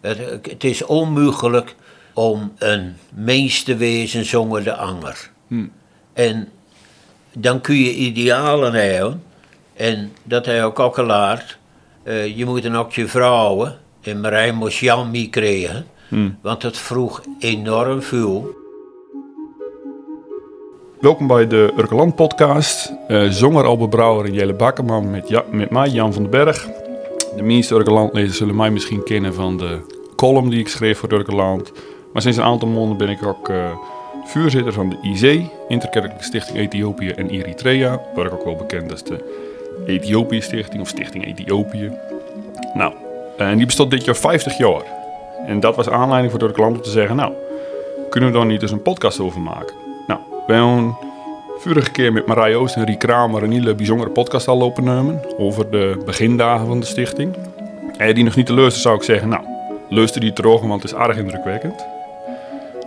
Het, is onmogelijk om een mens te wezen zonder de anger. En dan kun je idealen hebben. En dat hij ook ook gelaard. eh, je moet een ook je vrouwen. En Marijn moest Jan mee krijgen. Want het vroeg enorm veel. Welkom bij de Urkeland podcast. Eh zonger Albert Brouwer en Jelle Bakkerman met, Ja- met mij, Jan van den Berg. De meeste Urkelandlezers zullen mij misschien kennen van de column die ik schreef voor Urkeland. Maar sinds een aantal maanden ben ik ook eh voorzitter van de IC, Interkerkelijke Stichting Ethiopië en Eritrea. Waar ik ook wel bekend als de Ethiopië Stichting of Stichting Ethiopië. Nou, en die bestaat dit jaar 50 jaar. En dat was aanleiding voor Urkeland om te zeggen, nou, kunnen we daar niet eens een podcast over maken? Nou, hebben vorige keer met Marije Oost en Rie Kramer een hele bijzondere podcast al lopen nemen over de begindagen van de stichting. En die nog niet te luisteren zou ik zeggen, nou, luister die terug, want het is erg indrukwekkend.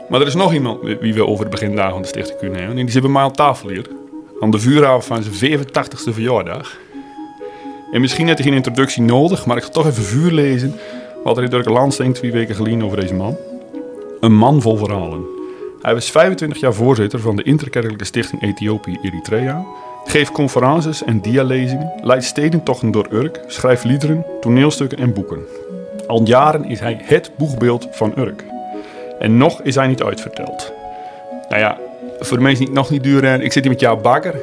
Maar er is nog iemand wie we over de begindagen van de stichting kunnen hebben. En die zit bij mij aan tafel hier. Aan de vuuravond van zijn 85ste verjaardag. En misschien heeft hij geen introductie nodig, maar ik ga toch even vuur lezen wat er in Durke Land twee weken geleden over deze man. Een man vol verhalen. Hij was 25 jaar voorzitter van de Interkerkelijke Stichting Ethiopië-Eritrea, geeft conferences en dialezingen, leidt stedentochten door Urk, schrijft liederen, toneelstukken en boeken. Al jaren is hij het boegbeeld van Urk. En nog is hij niet uitverteld. Nou ja, voor de mensen die nog niet duren, ik zit hier met jou Bakker.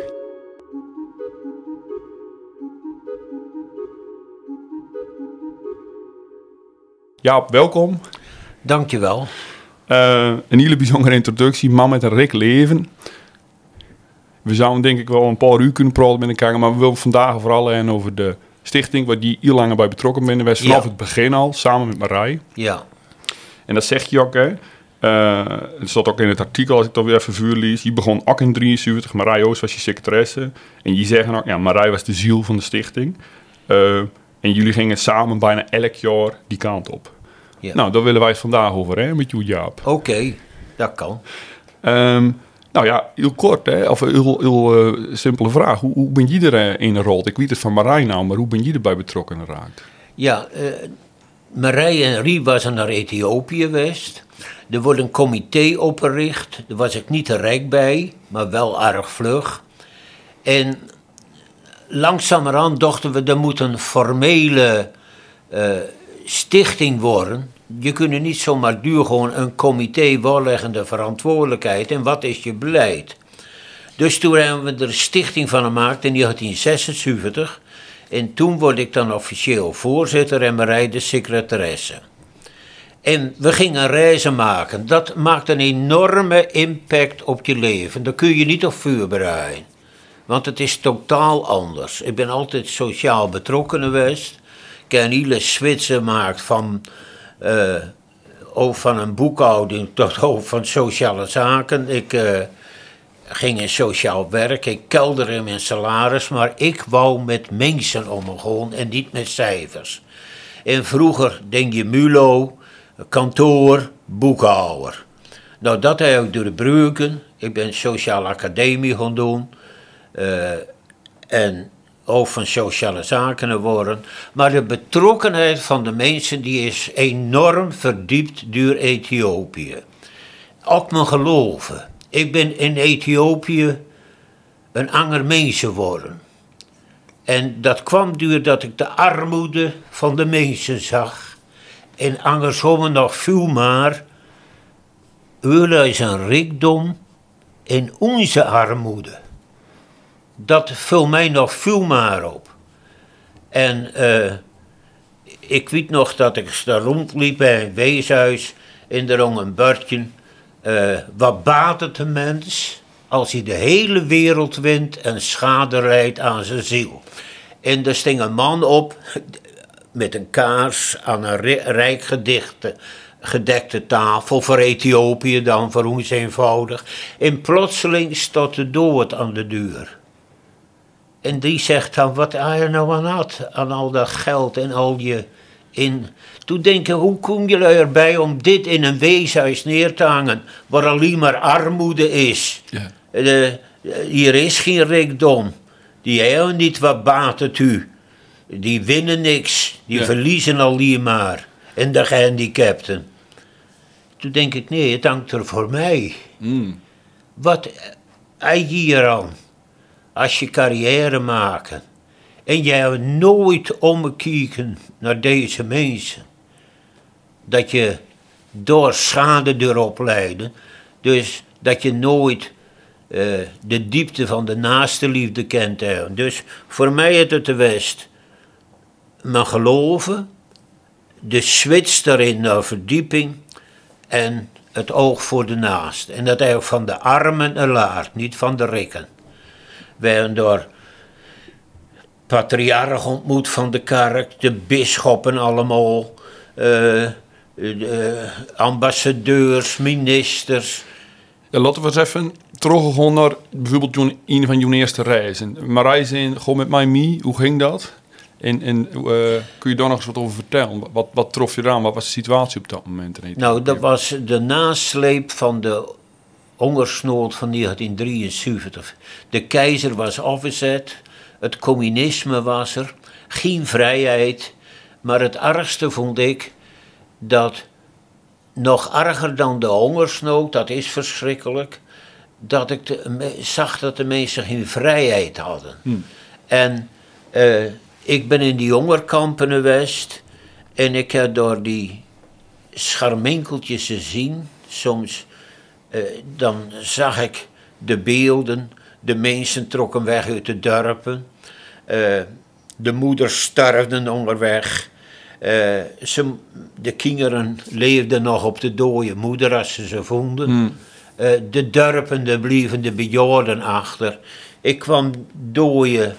Jaap, welkom. Dankjewel. Eh, een hele bijzondere introductie. Man met een rik leven. We zouden denk ik wel een paar uur kunnen praten met elkaar. Maar we willen vandaag vooral en over de stichting... waar die heel lang bij betrokken bent. Was vanaf Ja. het begin al, samen met Marij. Ja. En dat zeg je ook, hè. Eh, het staat ook in het artikel, als ik dat weer even vuur lees. Je begon ook in 73. Marij Oost was je secretaresse. En je zeggen ook, ja, Marij was de ziel van de stichting. Eh, en jullie gingen samen bijna elk jaar die kant op. Ja. Nou, daar willen wij het vandaag over, hè, met jou, Jaap. Oké, dat kan. Ehm, nou ja, heel kort, hè, of een heel, heel eh, simpele vraag. Hoe, hoe ben je er eh, gerold? Ik weet het van Marij nou, maar hoe ben je erbij betrokken geraakt? Ja, eh Marij en Rie waren naar Ethiopië geweest. Er wordt een comité opgericht. Daar was ik niet te rijk bij, maar wel erg vlug. En langzamerhand dachten we, er moet een formele stichting worden. Je kunt niet zomaar duur gewoon een comité voorleggende verantwoordelijkheid. En wat is je beleid? Dus toen hebben we er een stichting van gemaakt in 1976. En toen word ik dan officieel voorzitter en Marij de secretaresse. En we gingen reizen maken. Dat maakt een enorme impact op je leven. Daar kun je niet op vuur. Want het is totaal anders. Ik ben altijd sociaal betrokken geweest. Ik heb een hele switch gemaakt van, eh, over van een boekhouding tot over van sociale zaken. Ik eh, ging in sociaal werk, ik kelderde in mijn salaris, maar ik wou met mensen omgaan en niet met cijfers. En vroeger denk je Mulo, kantoor, boekhouder. Nou, dat heb ik door de breuken. Ik ben sociale academie gaan doen. eh, en ook van sociale zaken geworden. Maar de betrokkenheid van de mensen die is enorm verdiept door Ethiopië. Ook mijn geloven. Ik ben in Ethiopië een ander mens geworden. En dat kwam doordat ik de armoede van de mensen zag. En andersom nog veel maar. Oorlog is een rijkdom in onze armoede. Dat vult mij nog veel maar op. En eh, ik weet nog dat ik daar rondliep bij een weeshuis en er hong een bordje. eh, wat baat het een mens als hij de hele wereld wint en schade leidt aan zijn ziel? En er sting een man op met een kaars aan een ri- rijk gedichte, gedekte tafel voor Ethiopië dan, voor ons eenvoudig. En plotseling staat de dood aan de deur. En die zegt dan, wat hij er nou aan had, aan al dat geld en al je in. Toen denk ik, hoe kom je erbij om dit in een weeshuis neer te hangen, waar alleen maar armoede is? Ja. Eh, hier is geen rijkdom. Die hebben niet wat baat het u. Die winnen niks, die Ja. verliezen alleen maar. en de gehandicapten. Toen denk ik, nee, het hangt er voor mij. Mm. Wat hij hier aan? Als je carrière maken en jij nooit omkijken naar deze mensen, dat je door schade erop leiden, dus dat je nooit eh, de diepte van de naaste liefde kent. Hè. Dus voor mij het de West. Maar geloven, de switch daarin naar verdieping en het oog voor de naast. En dat eigenlijk van de armen en laart, niet van de rikken. Hebben door patriarch ontmoet van de kerk, de bisschoppen allemaal, eh, de ambassadeurs, ministers. Ja, laten we eens even teruggaan naar bijvoorbeeld een van jouw eerste reizen. Maar reizen gewoon met mij mee, hoe ging dat? En, en eh, kun je daar nog eens wat over vertellen? Wat, wat trof je eraan? Wat was de situatie op dat moment? Nou, dat was de nasleep van de hongersnood van 1973. De keizer was afgezet, het communisme was er, geen vrijheid. Maar het ergste vond ik dat, nog erger dan de hongersnood, dat is verschrikkelijk, dat ik de- zag dat de mensen geen vrijheid hadden. En eh, ik ben in die hongerkampen geweest en ik heb door die scharminkeltjes gezien. Soms dan zag ik de beelden, de mensen trokken weg uit de dorpen. Eh, de moeders sterfden onderweg. Eh, ze, de kinderen leefden nog op de dode moeder als ze ze vonden. Eh, de dorpen, bleven de bejaarden achter. Ik kwam dode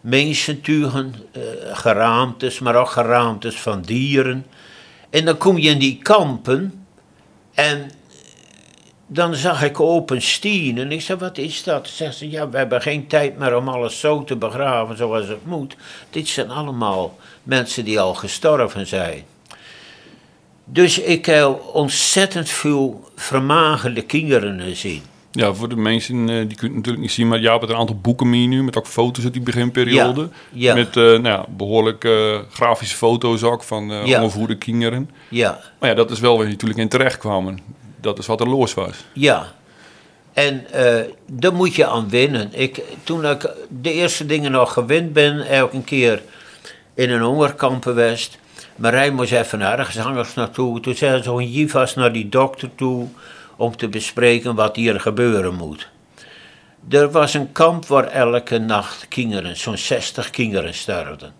mensen tegen, eh, geraamtes, maar ook geraamtes van dieren. En dan kom je in die kampen en dan zag ik open stien en ik zei, wat is dat? Zegt ze, ja, we hebben geen tijd meer om alles zo te begraven zoals het moet. Dit zijn allemaal mensen die al gestorven zijn. Dus ik heb ontzettend veel vermagerde kinderen gezien. Ja, voor de mensen eh, die kunnen het natuurlijk niet zien, maar jij hebt een aantal boeken mee nu, met ook foto's uit die beginperiode. Ja, ja. Met eh, nou ja, behoorlijk eh, grafische foto's ook van eh Ja. ongevoerde kinderen. Ja, Maar ja, dat is wel waar je natuurlijk in terecht kwamen. Dat is wat er los was. Ja. En eh daar moet je aan winnen. Ik, toen ik de eerste dingen nog gewend ben, elke keer in een hongerkamp geweest. Marij moest even ergens hangers naartoe. Toen zei ze gewoon Jivas naar die dokter toe om te bespreken wat hier gebeuren moet. Er was een kamp waar elke nacht kinderen, zo'n 60 kinderen sterfden.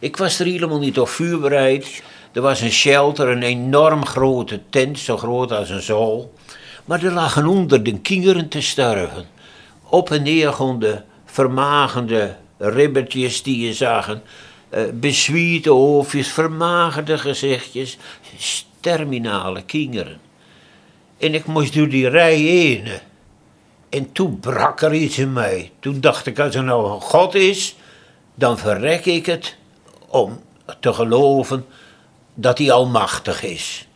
Ik was er helemaal niet op voorbereid. Er was een shelter, een enorm grote tent, zo groot als een zaal. Maar er lagen onder de kinderen te sterven. Op en neer gewoon de vermagende ribbetjes die je zagen. eh bezwiete hoofdjes, vermagerde gezichtjes. Terminale kinderen. En ik moest door die rij heen. En toen brak er iets in mij. Toen dacht ik, als er nou een God is, dan verrek ik het om te geloven dat hij almachtig is.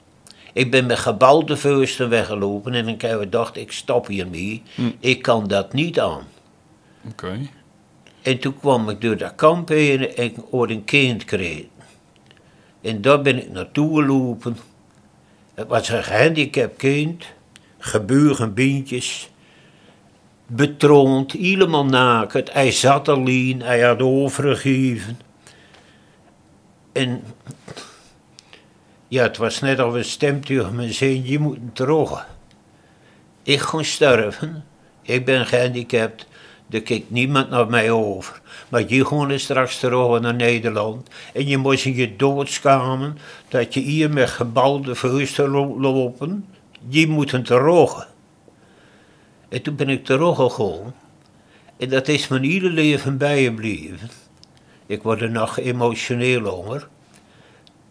Ik ben met gebalde vuisten weggelopen en ik heb gedacht, ik stop hiermee. Ik kan dat niet aan. Oké. En toen kwam ik door dat kamp heen en ik hoorde een kind kreten. En daar ben ik naartoe gelopen. Het was een gehandicapt kind, gebugen beentjes, betroond, helemaal nakend. Hij zat alleen, hij had overgegeven. En ja, het was net of een stem tegen me zei, je moet terug. Ik ga sterven, ik ben gehandicapt, er kijkt niemand naar mij over. Maar je gaat straks terug naar Nederland en je moet in je doodschamen dat je hier met gebouwde vuisten lo- lopen. Je moet terug. En toen ben ik teruggegaan en dat is mijn hele leven bijgebleven. Ik word er nog emotioneel honger.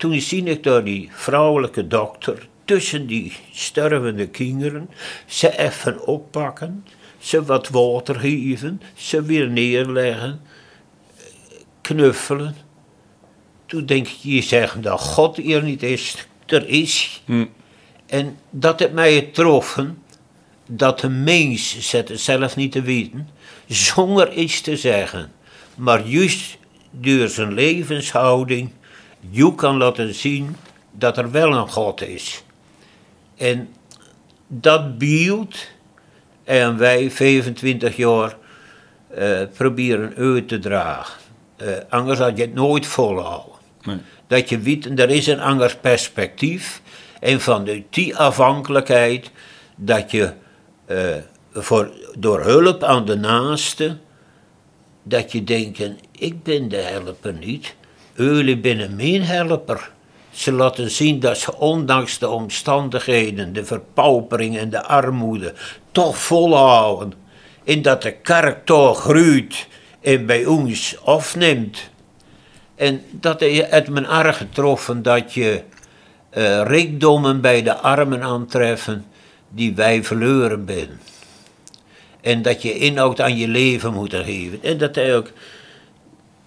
Toen zie ik daar die vrouwelijke dokter tussen die stervende kinderen, ze even oppakken, ze wat water geven, ze weer neerleggen, knuffelen. Toen denk ik, je zegt dat God hier niet is, er is. Hm. En dat het mij het troffen, dat de mens, zet het zelf niet te weten, zonder iets te zeggen, maar juist door zijn levenshouding, je kan laten zien dat er wel een God is. En dat beeld, en wij 25 jaar uh, proberen uit te dragen. Uh, anders had je het nooit volhouden. Nee. Dat je weet, er is een ander perspectief. En van die afhankelijkheid, dat je uh, voor, door hulp aan de naaste, dat je denkt, ik ben de helper niet, jullie zijn mijn helper. Ze laten zien dat ze ondanks de omstandigheden, de verpaupering en de armoede, toch volhouden. En dat de kerk toch groeit en bij ons afneemt. En dat het me erg getroffen dat je uh, rijkdommen bij de armen aantreffen die wij verloren zijn. En dat je inhoud aan je leven moet geven. En dat hij ook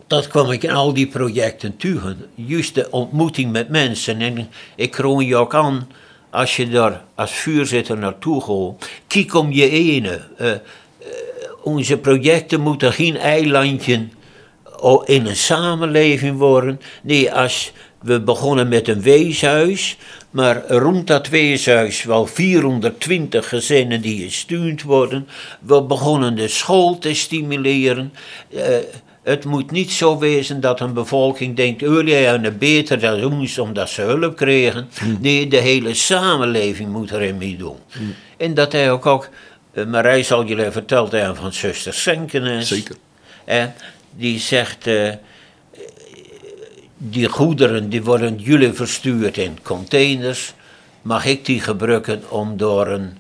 dat kwam ik in al die projecten tegen. Juist de ontmoeting met mensen. En ik kroon je ook aan, als je daar als vuurzitter naartoe gaat, kijk om je ene. Uh, onze projecten moeten geen eilandje in een samenleving worden. Nee, als we begonnen met een weeshuis, maar rond dat weeshuis wel 420 gezinnen die gestuurd worden. We begonnen de school te stimuleren. Uh, het moet niet zo wezen dat een bevolking denkt, jullie hebben beter dan ons omdat ze hulp kregen. Hmm. Nee, de hele samenleving moet erin mee doen. Hmm. En dat hij ook, ook uh, Marij zal jullie verteld hebben van zuster Senkenes. Zeker. En die zegt, uh, die goederen die worden jullie verstuurd in containers. Mag ik die gebruiken om door een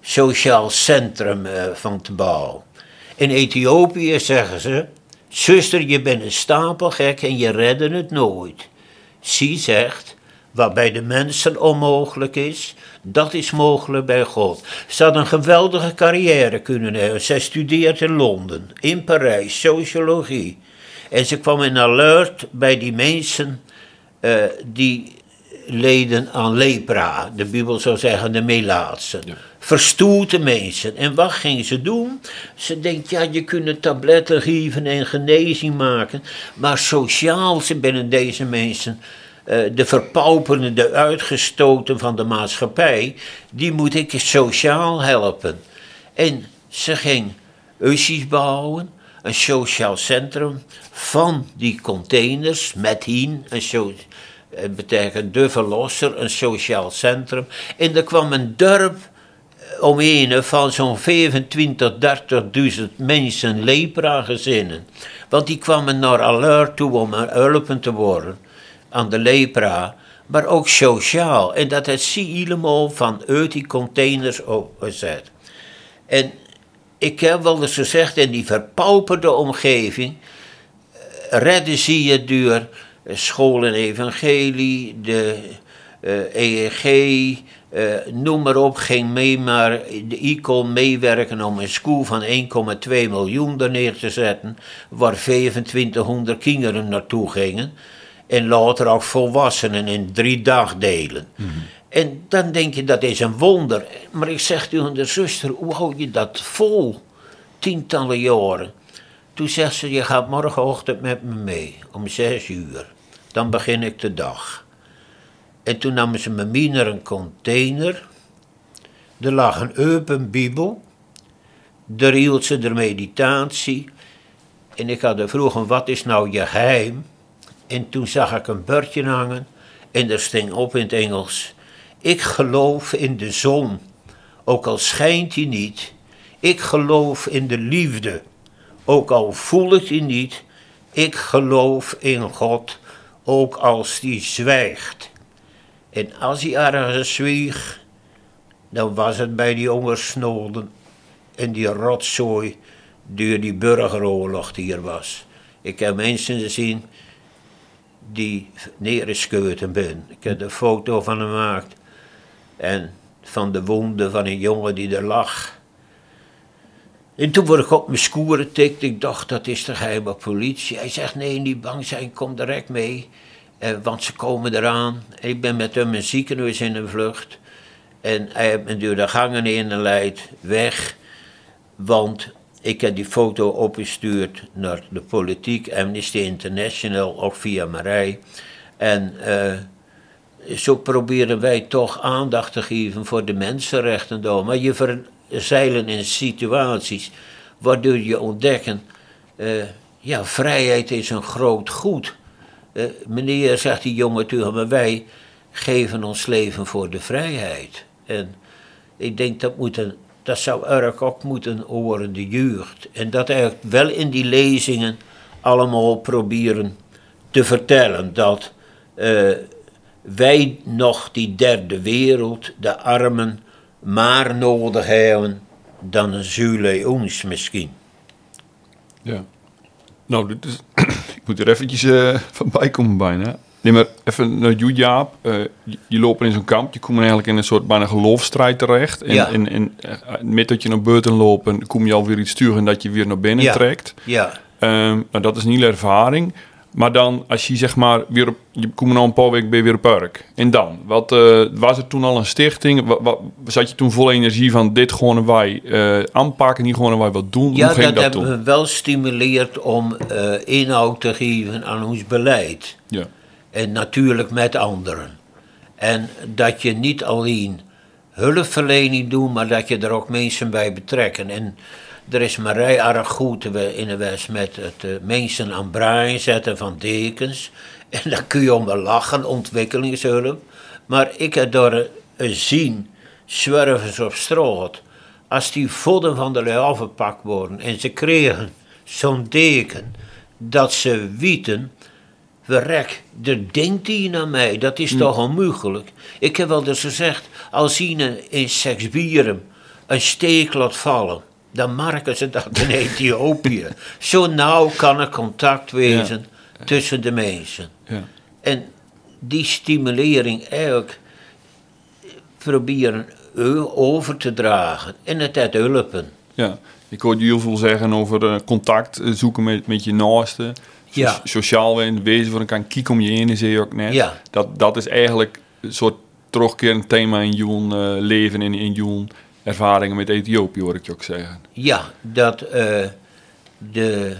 sociaal centrum uh, van te bouwen? In Ethiopië zeggen ze, Zuster, je bent een stapelgek en je redde het nooit. Zie zegt, wat bij de mensen onmogelijk is, dat is mogelijk bij God. Ze had een geweldige carrière kunnen hebben. Zij studeert in Londen, in Parijs, sociologie. En ze kwam in alert bij die mensen uh, die leden aan lepra. De Bijbel zou zeggen de melaatsen. Ja mensen. En wat ging ze doen? Ze denkt, ja, je kunt tabletten geven en genezing maken, maar sociaal zijn binnen deze mensen uh, de verpauperden, de uitgestoten van de maatschappij, die moet ik sociaal helpen. En ze ging huisjes bouwen, een sociaal centrum van die containers met hin, een so het betekent de verlosser, een sociaal centrum. En er kwam een dorp omheen van zo'n 25, 30.000 mensen lepra-gezinnen. Want die kwamen naar alert toe om hulpen te worden aan de lepra, maar ook sociaal. En dat het zie helemaal vanuit die containers opgezet. En ik heb wel eens gezegd, in die verpauperde omgeving eh, redden zie je door school en evangelie, de uh, eh, EEG, uh, noem maar op, ging mee, maar de ICO meewerken om een school van 1,2 miljoen er neer te zetten, waar 2500 kinderen naartoe gingen. En later ook volwassenen in drie dagdelen. Mm En dan denk je, dat is een wonder. Maar ik zeg tegen de zuster, hoe hou je dat vol? Tientallen jaren. Toen zegt ze, je gaat morgenochtend met me mee, om zes uur. Dan begin ik de dag. En toen namen ze me mee een container. Er lag een open bibel. Daar hield ze de meditatie. En ik had vroegen, wat is nou je geheim? En toen zag ik een bordje hangen. En er stond op in het Engels. Ik geloof in de zon, ook al schijnt die niet. Ik geloof in de liefde, ook al voel ik die niet. Ik geloof in God, ook als die zwijgt. En als hij ergens zwieg, dan was het bij die hongersnoden en die rotzooi door die burgeroorlog die er was. Ik heb mensen gezien die neergeschoten ben. Ik heb een foto van hem gemaakt. En van de wonden van een jongen die er lag. En toen word ik op mijn scoer getikt. Ik dacht, dat is de geheime politie. Hij zegt, nee, niet bang zijn, kom direct mee. Eh, want ze komen eraan. Ik ben met hem een ziekenhuis in een vlucht. En hij heeft me door de gangen in leid weg. Want ik heb die foto opgestuurd naar de politiek, Amnesty International, ook via Marij. En uh, zo proberen wij toch aandacht te geven voor de mensenrechten daar. Maar je verzeilen in situaties waardoor je ontdekken, eh, ja, vrijheid is een groot goed. Uh, meneer, zegt die jongen tegen me, wij geven ons leven voor de vrijheid. En ik denk dat, moet een, dat zou erg ook moeten horen, de jeugd. En dat eigenlijk wel in die lezingen allemaal proberen te vertellen dat uh, wij nog die derde wereld, de armen, maar nodig hebben dan zullen ons misschien. Ja. Nou, dit is, ik moet er eventjes uh, van bij komen bijna. Neem maar even naar jou, Jaap. Uh, je, loopt in zo'n kamp, je komt eigenlijk in een soort bijna geloofstrijd terecht. En, Ja. en, en uh, met dat je naar buiten loopt, kom je alweer iets sturen dat je weer naar binnen Ja. trekt. Ja, Ehm, nou, dat is een hele ervaring. Maar dan, als je zeg maar weer op, je komt nou een paar weken bij weer op werk. En dan, wat, eh, was er toen al een stichting? Wat, wat, zat je toen vol energie van dit gewoon wij eh, aanpakken, niet gewoon wij wat doen? ja Hoe ging dat, dat, hebben toen? we wel stimuleerd om eh, inhoud te geven aan ons beleid. Ja. En natuurlijk met anderen. En dat je niet alleen hulpverlening doet, maar dat je er ook mensen bij betrekken. En er is erg goed we- in de West met het eh, mensen aan braaien zetten van dekens. En dan kun je om lachen, ontwikkelingshulp. Maar ik heb door een zien, zwervers op straat. Als die vodden van de lui afgepakt worden en ze kregen zo'n deken, dat ze weten Verrek, er denkt hij naar mij, dat is toch onmogelijk. Ik heb wel eens gezegd, als hij in Seksbieren een steek laat vallen, dan merken ze dat in Ethiopië. Zo nauw kan er contact wezen tussen de mensen. Ja. En die stimulering eigenlijk proberen over te dragen en het uit hulpen. Ja, ik hoorde heel veel zeggen over eh, contact eh, zoeken met, met je naasten. So- Ja. Sociaal wezen, wezen voor elkaar, kiek om je heen, zei je ook net. Ja. Dat, dat is eigenlijk een soort terugkerend thema in jouw eh, leven en in jouw ervaringen met Ethiopië, hoor ik je ook zeggen. Ja, dat eh, de,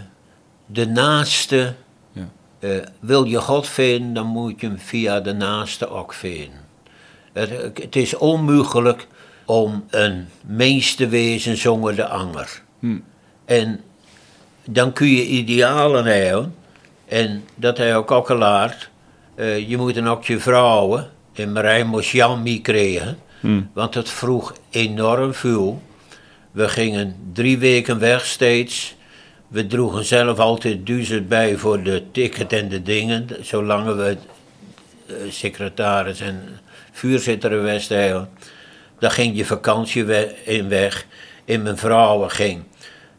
de naaste, Ja. eh, wil je God vinden, dan moet je hem via de naaste ook vinden. Het, het is onmogelijk om een mens te wezen zonder de anger. Hm. En dan kun je idealen hebben, en dat hij ook ook geleerd. eh, je moet dan ook je vrouwen, en Marijn moest Jan mee krijgen, Hm. want het vroeg enorm veel. We gingen drie weken weg steeds. We droegen zelf altijd duizend bij voor de ticket en de dingen, zolang we eh, secretaris en vuurzitter in West hebben. Dan ging je vakantie in weg. En mijn vrouw ging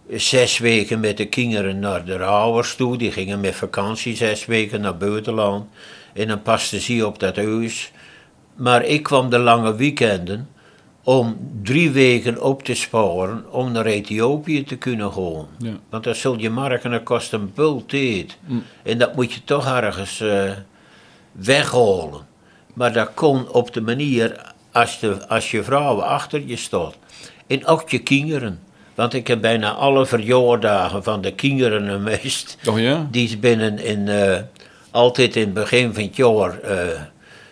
zes weken met de kinderen naar de ouders toe. Die gingen met vakantie zes weken naar buitenland. En dan paste ze op dat huis. Maar ik kwam de lange weekenden om drie weken op te sparen om naar Ethiopië te kunnen gaan. Ja. Want dat zul je marken, dat kost een bul tijd. En dat moet je toch ergens eh, weghalen. Maar dat kon op de manier als, de, als je vrouw achter je staat. En ook je kinderen. Want ik heb bijna alle verjaardagen van de kinderen gemist. Oh ja? Die is binnen in, eh, altijd in het begin van het jaar, eh,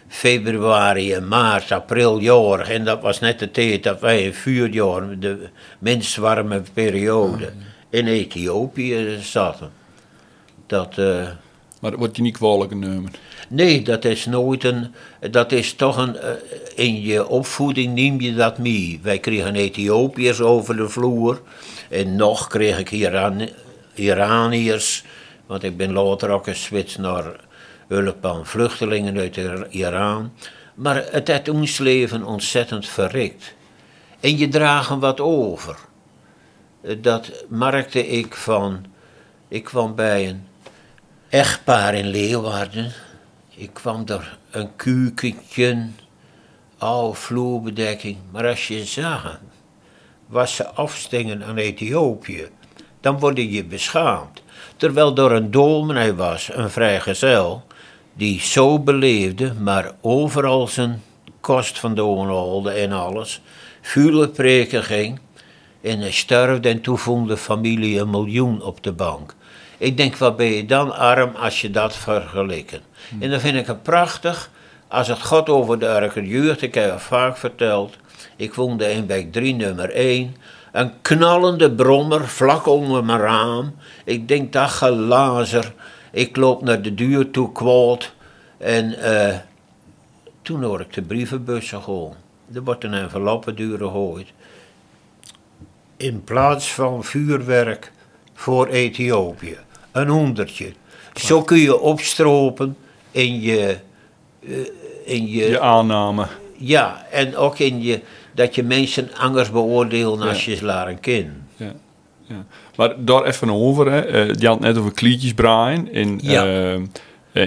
februari en maart, april, jaar. En dat was net de tijd dat wij in vuurjaar, de minst warme periode, in Ethiopië zaten. Dat, eh, Maar dat wordt je niet kwalijk genomen. nee, dat is nooit een, dat is toch een, eh, in je opvoeding neem je dat mee. Wij kregen Ethiopiërs over de vloer. En nog kreeg ik Iran, Iraniërs, want ik ben later ook geswitst naar hulp aan vluchtelingen uit Ir- Iran. Maar het heeft ons leven ontzettend verrikt. En je dragen wat over. Dat merkte ik van, ik kwam bij een echtpaar in Leeuwarden. Ik kwam er een kuikentje, oude vloerbedekking. Maar als je zag wat ze afstingen aan Ethiopië, dan word je beschaamd. Terwijl door een dominee was, een vrijgezel, die zo beleefde, maar overal zijn kost van haalde en alles, vuile preken ging. En hij sterfde en toen vond de familie een miljoen op de bank. Ik denk, wat ben je dan arm als je dat vergelijkt? En dan vind ik het prachtig als het gaat over de archeologie, ik heb het vaak verteld. Ik woonde in wijk 3, nummer 1. Een knallende brommer vlak onder mijn raam. Ik denk dat gelazer. Ik loop naar de deur toe kwaad. En eh, toen hoor ik de brievenbussen gewoon. Er wordt een enveloppendeur gegooid. In plaats van vuurwerk voor Ethiopië. Een honderdje. Zo kun je opstropen in je... eh, in je, Je aanname. ja, en ook in je... Dat je mensen anders beoordeelt als Ja. je ze laren kennen. Ja. Maar daar even over, hè. Eh, je had het net over klietjes braaien. En, Ja. eh, eh,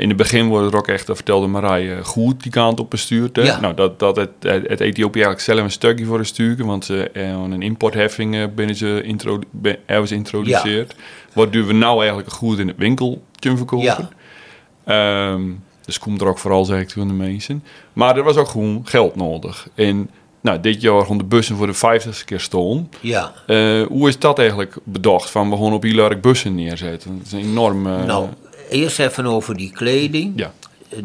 in het begin wordt er ook echt, dat vertelde Marije, eh, goed die kant op bestuurd. Hè? Ja. Nou, dat, dat het, het het Ethiopië eigenlijk zelf een stukje voor sturen, want ze eh, een importheffing eh, binnen ze intro, ze introduceerd. Waardoor we nou eigenlijk goed in het winkeltje verkopen. Ja. Ehm, dus komt er ook vooral, zeg ik toen, de mensen. Maar er was ook gewoon geld nodig. En nou, dit jaar de bussen voor de 50ste keer stonden. Ja. Eh, hoe is dat eigenlijk bedacht? Van we gewoon op Ilark bussen neerzetten. Dat is een enorm. eh, Nou, eerst even over die kleding. Ja.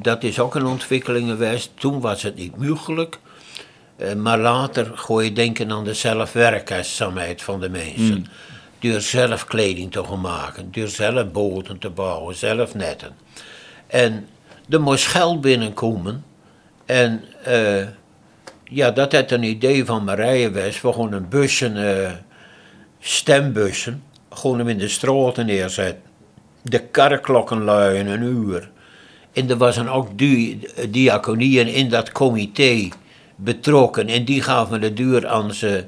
Dat is ook een ontwikkeling geweest. Toen was het niet mogelijk. Eh, Maar later gooi je denken aan de zelfwerkzaamheid van de mensen. Door zelf kleding te gaan maken, door zelf boten te bouwen, zelf netten. En er moest geld binnenkomen. En eh, ja, dat had een idee van Marije was. We gewoon een bussen, eh, stembussen, gewoon hem in de straten neerzetten. De karklokken luien een uur. En er was dan ook di diaconieën in dat comité betrokken. En die gaven de duur aan, ze,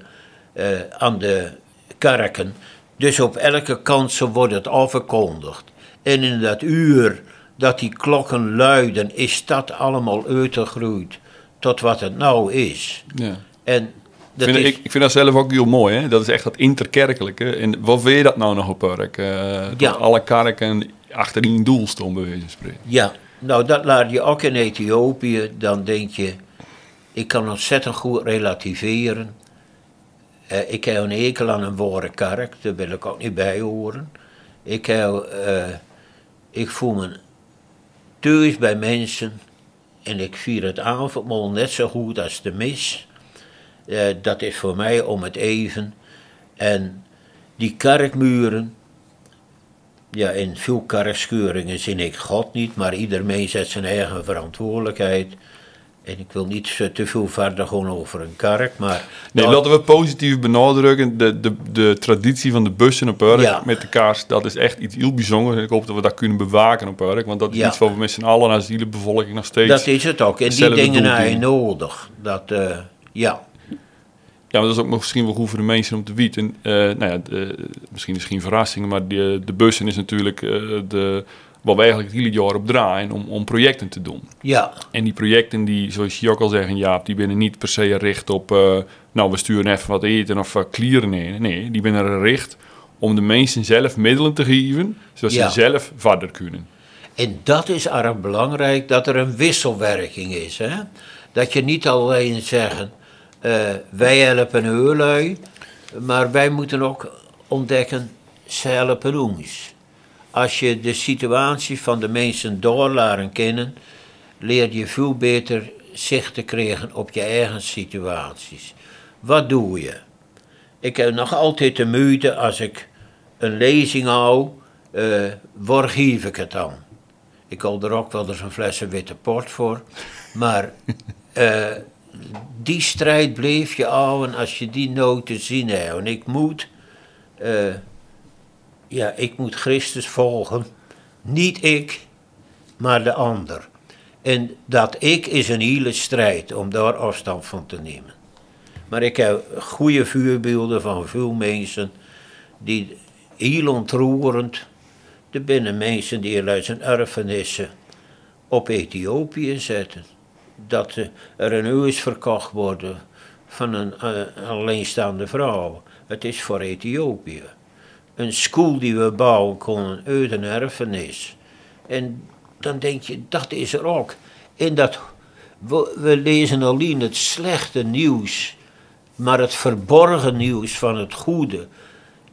eh, aan de kerken. Dus op elke kant wordt het afgekondigd. En in dat uur dat die klokken luiden, is dat allemaal uitgegroeid tot wat het nou is. ja. En dat vind, is, ik, ik vind dat zelf ook heel mooi. Hè? Dat is echt dat interkerkelijke. En wat wil je dat nou nog op Urk? Eh, dat Ja. alle kerken achter doel stonden, bij wijze van spreken. Ja, nou dat laat je ook in Ethiopië. Dan denk je, ik kan ontzettend goed relativeren. Eh, ik heb een hekel aan een ware kerk, daar wil ik ook niet bij horen. Ik, heb, eh, ik voel me thuis bij mensen en ik vier het avondmaal net zo goed als de mis. Eh, dat is voor mij om het even. En die kerkmuren, ja, in veel kerkscheuringen zie ik God niet, maar ieder mens heeft zijn eigen verantwoordelijkheid. En ik wil niet zo te veel verder gewoon over een kerk, maar... Nee, laten we positief benadrukken. De, de, de traditie van de bussen op Urk Ja. met de kaars, dat is echt iets heel bijzonders. En ik hoop dat we dat kunnen bewaken op Urk. Want dat is Ja. iets wat we met z'n allen als hele bevolking nog steeds... dat is het ook. En die dingen heb je nodig. Dat, eh, ja. Ja, maar dat is ook misschien wel goed voor de mensen om te weten. Eh nou ja, de- misschien is het geen verrassing, maar de, de bussen is natuurlijk eh, de, wat we eigenlijk het hele jaar op draaien om, om projecten te doen. Ja, En die projecten, die, zoals je ook al zegt, Jaap, die binnen niet per se gericht op, eh, nou, we sturen even wat eten of uh, klieren in. Nee, die binnen gericht om de mensen zelf middelen te geven, zodat Ja. ze zelf verder kunnen. En dat is erg belangrijk, dat er een wisselwerking is. Hè? Dat je niet alleen zeggen, eh, wij helpen heului, maar wij moeten ook ontdekken, ze helpen ons. Als je de situatie van de mensen door leren kennen, leer je veel beter zicht te krijgen op je eigen situaties. Wat doe je? Ik heb nog altijd de moeite als ik een lezing hou, eh waar geef ik het dan? Ik hou er ook wel eens een flesje witte port voor. Maar eh, die strijd bleef je houden als je die nooit te zien hebt. En ik moet, eh, ja, ik moet Christus volgen. Niet ik, maar de ander. En dat ik is een hele strijd om daar afstand van te nemen. Maar ik heb goede voorbeelden van veel mensen die heel ontroerend. Er binnen mensen die uit zijn erfenissen op Ethiopië zetten. Dat er een huis verkocht wordt van een eh, alleenstaande vrouw. Het is voor Ethiopië. Een school die we bouwen konden uit een erfenis. En dan denk je, dat is er ook. En dat, we, we lezen alleen het slechte nieuws, maar het verborgen nieuws van het goede.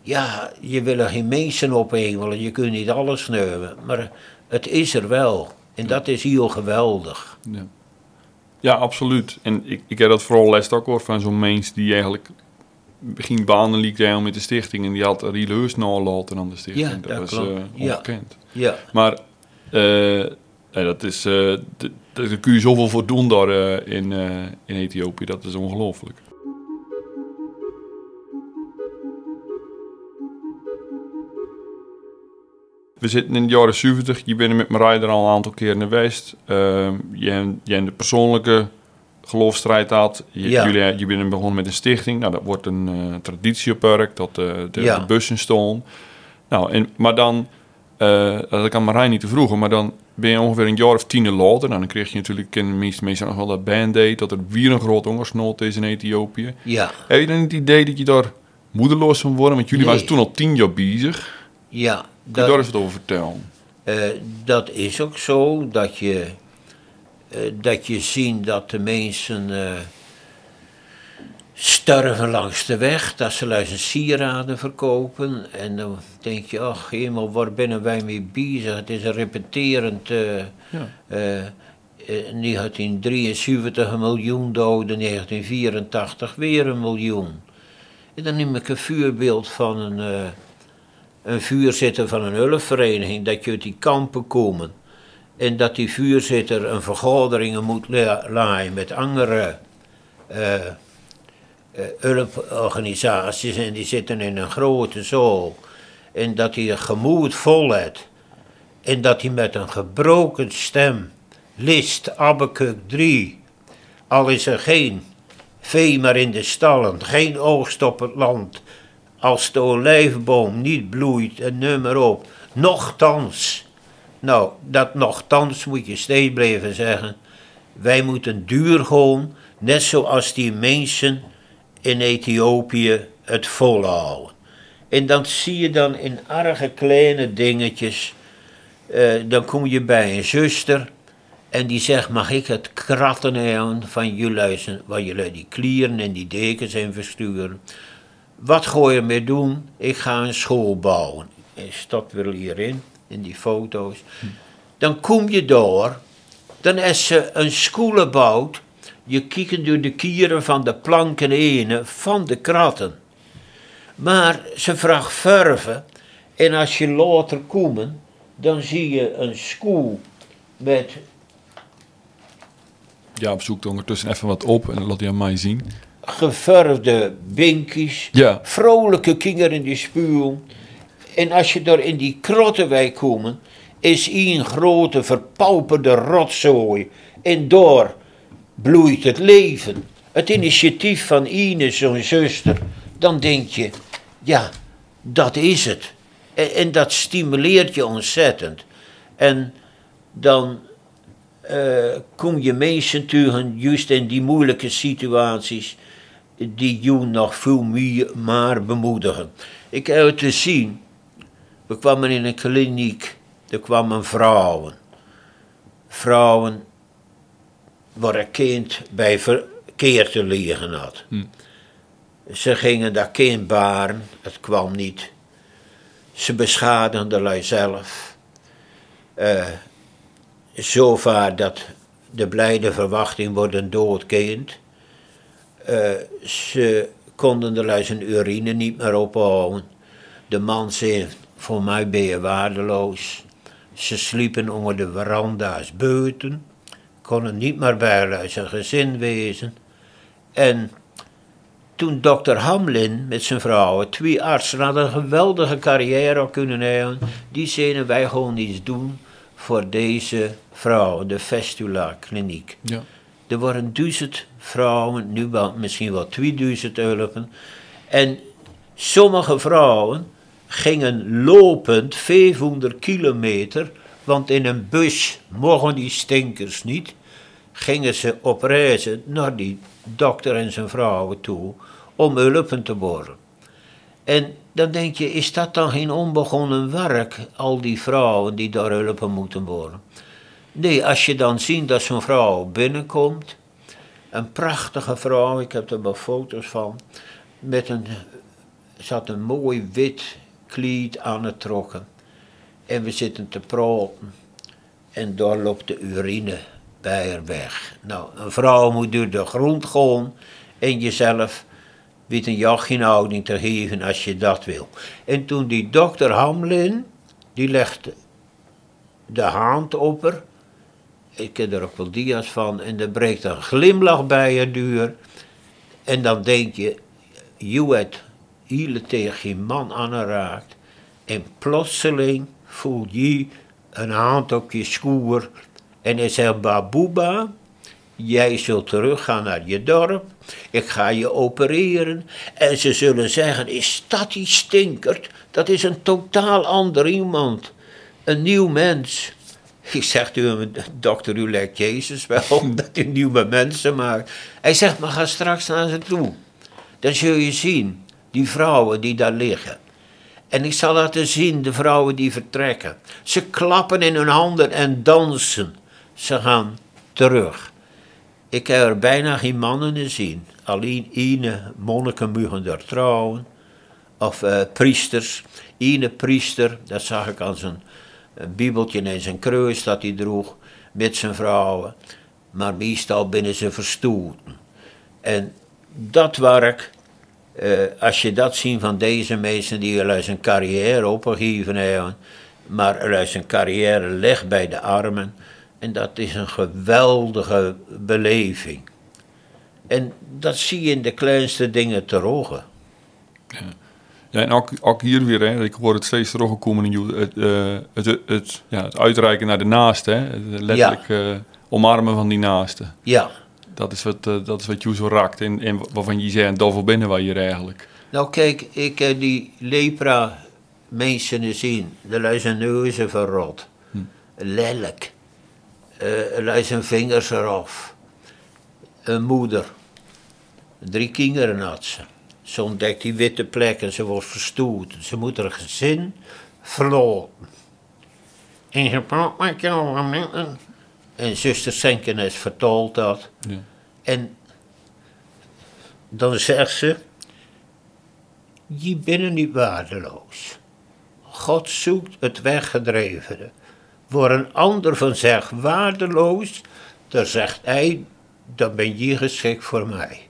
Ja, je wil er geen mensen ophemelen, je kunt niet alles nemen, maar het is er wel. En dat is heel geweldig. Ja. Ja, absoluut. En ik, ik heb dat vooral les ook hoor van zo'n mens die eigenlijk geen banen liep met de stichting en die had een reus nalaten aan de stichting. Ja, dat, dat was klopt. eh, Ja. ongekend. Ja, Maar eh, ja, dat is, eh, daar kun je zoveel voor doen daar eh, in, eh, in Ethiopië. Dat is ongelooflijk. We zitten in de jaren 70. Je bent met Marij er al een aantal keer geweest. Ehm je, hebt- je hebt een persoonlijke geloofstrijd had. Je, Ja. jullie, je bent begonnen met een stichting. Nou, dat wordt een eh traditiepark. Dat eh, de, Ja. de bussen stonden. Nou, en, maar dan, eh, dat kan Marijn niet te vroegen, maar dan ben je ongeveer een jaar of tien later. Nou, dan kreeg je natuurlijk in de meeste mensen nog wel dat band-aid, dat er weer een groot hongersnood is in Ethiopië. ja, Heb je dan het idee dat je daar moedeloos van wordt? Want jullie Nee. waren toen al tien jaar bezig. ja. Kun je daar Dat, eens wat over vertellen? dat is ook zo, dat je, dat je ziet dat de mensen eh, sterven langs de weg, dat ze luizen sieraden verkopen. En dan denk je, ach hemel, waar ben wij mee bezig? Het is een repeterend... eh, Ja. eh, eh, 1973 een miljoen doden, 1984 weer een miljoen. En dan neem ik een vuurbeeld van een, eh, een vuurzitter van een hulpvereniging, dat je uit die kampen komen. En dat die vuurzitter een vergaderingen moet la- laaien met andere eh, hulporganisaties. En die zitten in een grote zaal. En dat hij een gemoed vol. En dat hij met een gebroken stem list Abekuk 3. Al is er geen vee meer in de stallen, geen oogst op het land. Als de olijfboom niet bloeit, en nummer op. Nochtans. Nou, dat nochtans moet je steeds blijven zeggen. Wij moeten duur gewoon, net zoals die mensen in Ethiopië het volhouden. En dan zie je dan in arge kleine dingetjes. eh, dan kom je bij een zuster. En die zegt: Mag ik het kratten van jullie, waar jullie die klieren en die dekens in versturen? Wat ga je mee doen? Ik ga een school bouwen. En staat weer hierin, in die foto's. Dan kom je door. Dan is ze een school gebouwd. Je kijkt door de kieren van de planken heen, van de kratten. Maar ze vraagt verven. En als je later komt, dan zie je een school met Ja, zoek ondertussen even wat op en laat je aan mij zien. geverfde binkies, Ja. vrolijke kinderen in die spuw. En als je daar in die krottenwijk komt, is een grote verpauperde rotzooi. En daar bloeit het leven. Het initiatief van Ine, zo'n zuster. Dan denk je, ja, dat is het. En, en dat stimuleert je ontzettend. En dan eh, kom je mensen tegen, juist in die moeilijke situaties, die je nog veel meer maar bemoedigen. Ik heb het te zien, we kwamen in een kliniek, er kwamen vrouwen. Vrouwen waar een kind bij verkeerd te liggen had. Hm. Ze gingen dat kind baren, het kwam niet. Ze beschadigden lui zelf. Eh, zo dat de blijde verwachting wordt een dood kind. Eh, ze konden de lui zijn urine niet meer ophouden. De man zei, voor mij ben je waardeloos. Ze sliepen onder de veranda's buiten. Konden niet meer bij zijn gezin wezen. En toen dokter Hamlin met zijn vrouwen, twee artsen, hadden een geweldige carrière kunnen hebben. Die zeiden wij gewoon iets doen voor deze vrouwen, de Festula Kliniek. Ja. Er waren duizend vrouwen, nu wel, misschien wel 2000 hulpen. En sommige vrouwen gingen lopend 500 kilometer, want in een bus mogen die stinkers niet. Gingen ze op reizen naar die dokter en zijn vrouwen toe om hulpen te worden. En dan denk je, is dat dan geen onbegonnen werk, al die vrouwen die daar hulpen moeten worden? Nee, als je dan ziet dat zo'n vrouw binnenkomt, een prachtige vrouw, ik heb er wel foto's van, met een, had een mooi wit kleed aangetrokken. En we zitten te praten en daar loopt de urine bij haar weg. Nou, een vrouw moet door de grond gaan en jezelf weet een jachthouding te geven als je dat wil. En toen die dokter Hamlin, die legde de hand op ik heb er ook wel dia's van, en er breekt een glimlach bij je duur. En dan denk je, je hebt hele tegen je man aangeraakt. En plotseling voel je een hand op je schoer. En hij zegt, Babuba, jij zult teruggaan naar je dorp. Ik ga je opereren. En ze zullen zeggen, is dat die stinkert? Dat is een totaal ander iemand. Een nieuw mens. Ik zeg u, dokter, u lijkt Jezus wel, dat u nieuwe mensen maakt. Hij zegt, maar ga straks naar ze toe. Dan zul je zien, die vrouwen die daar liggen. En ik zal laten zien de vrouwen die vertrekken. Ze klappen in hun handen en dansen. Ze gaan terug. Ik heb er bijna geen mannen zien. Alleen ene monniken mogen er trouwen. Of uh, priesters. Ene priester, dat zag ik aan zijn bibeltje en zijn kruis dat hij droeg. Met zijn vrouwen. Maar meestal binnen ze verstoelden. En dat werk als je dat ziet van deze mensen die zijn carrière opgegeven hebben, maar zijn carrière legt bij de armen, en dat is een geweldige beleving. En dat zie je in de kleinste dingen te rogen. Ja. ja, en ook, ook hier weer, hè, ik hoor het steeds in het, uh, het, het, ja, het uitreiken naar de naaste, hè, het letterlijk ja. uh, omarmen van die naaste. Ja. Dat is wat, uh, dat is wat je zo raakt en, en waarvan je zei, daarvoor binnen waar je eigenlijk. Nou kijk, ik heb die lepra mensen zien, de zijn neuzen verrot. Hm. Lelijk. Uh, lui zijn vingers eraf. Een moeder. Drie kinderen had ze. Ze ontdekt die witte plekken, ze wordt verstoeld. Ze moet haar gezin verloren. En je praat met jou en zuster Senkenes vertelt dat. Ja. En dan zegt ze: Je bent niet waardeloos. God zoekt het weggedrevene. Voor een ander van zegt waardeloos, dan zegt hij: Dan ben je geschikt voor mij.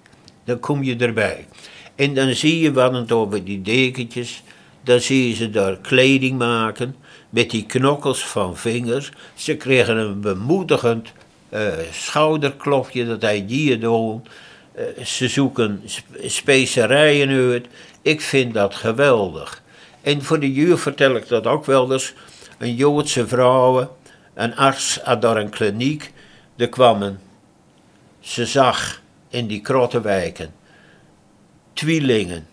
Dan kom je erbij. En dan zie je wat het over die dekentjes. Dan zie je ze daar kleding maken met die knokkels van vingers. Ze kregen een bemoedigend uh, schouderklopje dat hij hier doen. Uh, ze zoeken sp specerijen uit. Ik vind dat geweldig. En voor de juur vertel ik dat ook wel eens. Een Joodse vrouw, een arts had daar een kliniek. Er kwamen, ze zag in die krottenwijken tweelingen.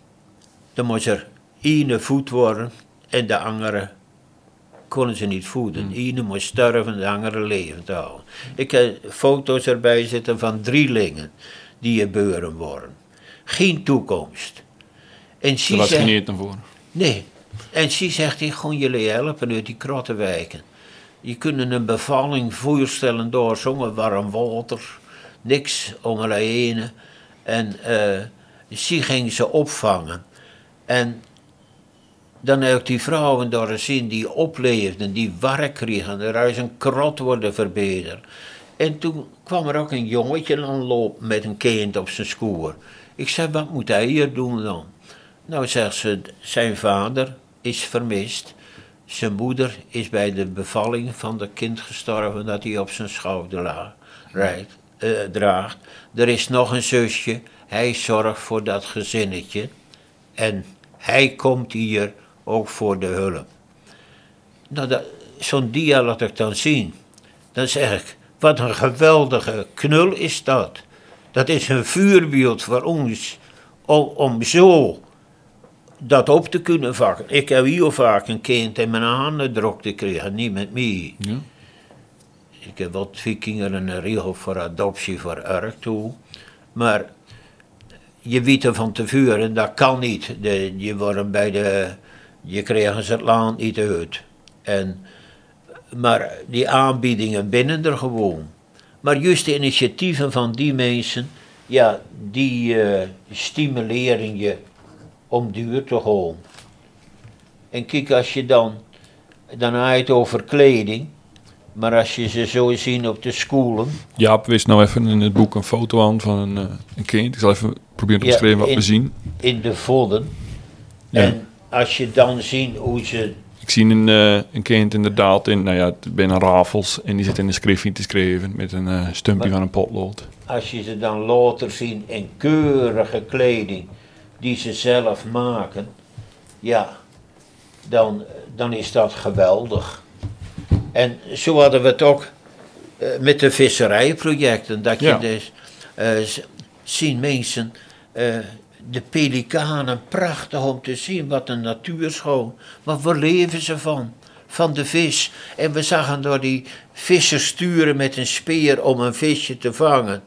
Dan moest er ene voet worden en de andere konden ze niet voeden. De ene moest sterven, de andere levend houden. Ik heb foto's erbij zitten van drielingen die geboren worden. Geen toekomst. En ze was geen eten voor. Nee. En ze zegt, ik ga jullie helpen uit die krottenwijken. Je kunt een bevalling voorstellen door zonder warm water. Niks om heen. En uh, ze ging ze opvangen. En dan heb die vrouwen daar gezien die opleefden, die werk kregen, eruit een krot worden verbeterd. En toen kwam er ook een jongetje aanlopen met een kind op zijn schoer. Ik zei, wat moet hij hier doen dan? Nou, zegt ze, zijn vader is vermist. Zijn moeder is bij de bevalling van het kind gestorven dat hij op zijn schouder uh, draagt. Er is nog een zusje, hij zorgt voor dat gezinnetje. En hij komt hier ook voor de hulp. Nou, zo'n dia laat ik dan zien. Dan zeg ik, wat een geweldige knul is dat. Dat is een vuurbeeld voor ons, om, om zo dat op te kunnen vakken. Ik heb heel vaak een kind in mijn handen druk te krijgen, niet met mij. Ja. Ik heb wat twee kinderen een regel voor adoptie voor erg toe. Maar je weet er van tevoren, dat kan niet. De, je wordt bij de je kreeg ze het land niet uit. En, maar die aanbiedingen binnen er gewoon. Maar juist de initiatieven van die mensen, ja, die uh, stimuleren je om duur te gaan. En kijk, als je dan, dan het over kleding, Maar als je ze zo ziet op de scholen, Jaap wist nou even in het boek een foto aan van een, eh, een kind. Ik zal even proberen te Ja, beschrijven wat we zien. in de vodden. Ja. En als je dan ziet hoe ze Ik zie een, eh, een kind inderdaad in, nou ja, bijna rafels. En die zit in een schriftje te schrijven met een eh, stumpje van een potlood. als je ze dan later ziet in keurige kleding die ze zelf maken, ja, dan, dan is dat geweldig. En zo hadden we het ook eh, met de visserijprojecten, dat je Ja. dus zien mensen de pelikanen prachtig om te zien, wat een natuurschoon. Maar waar leven ze van? Van de vis. En we zagen door die vissers sturen met een speer om een visje te vangen.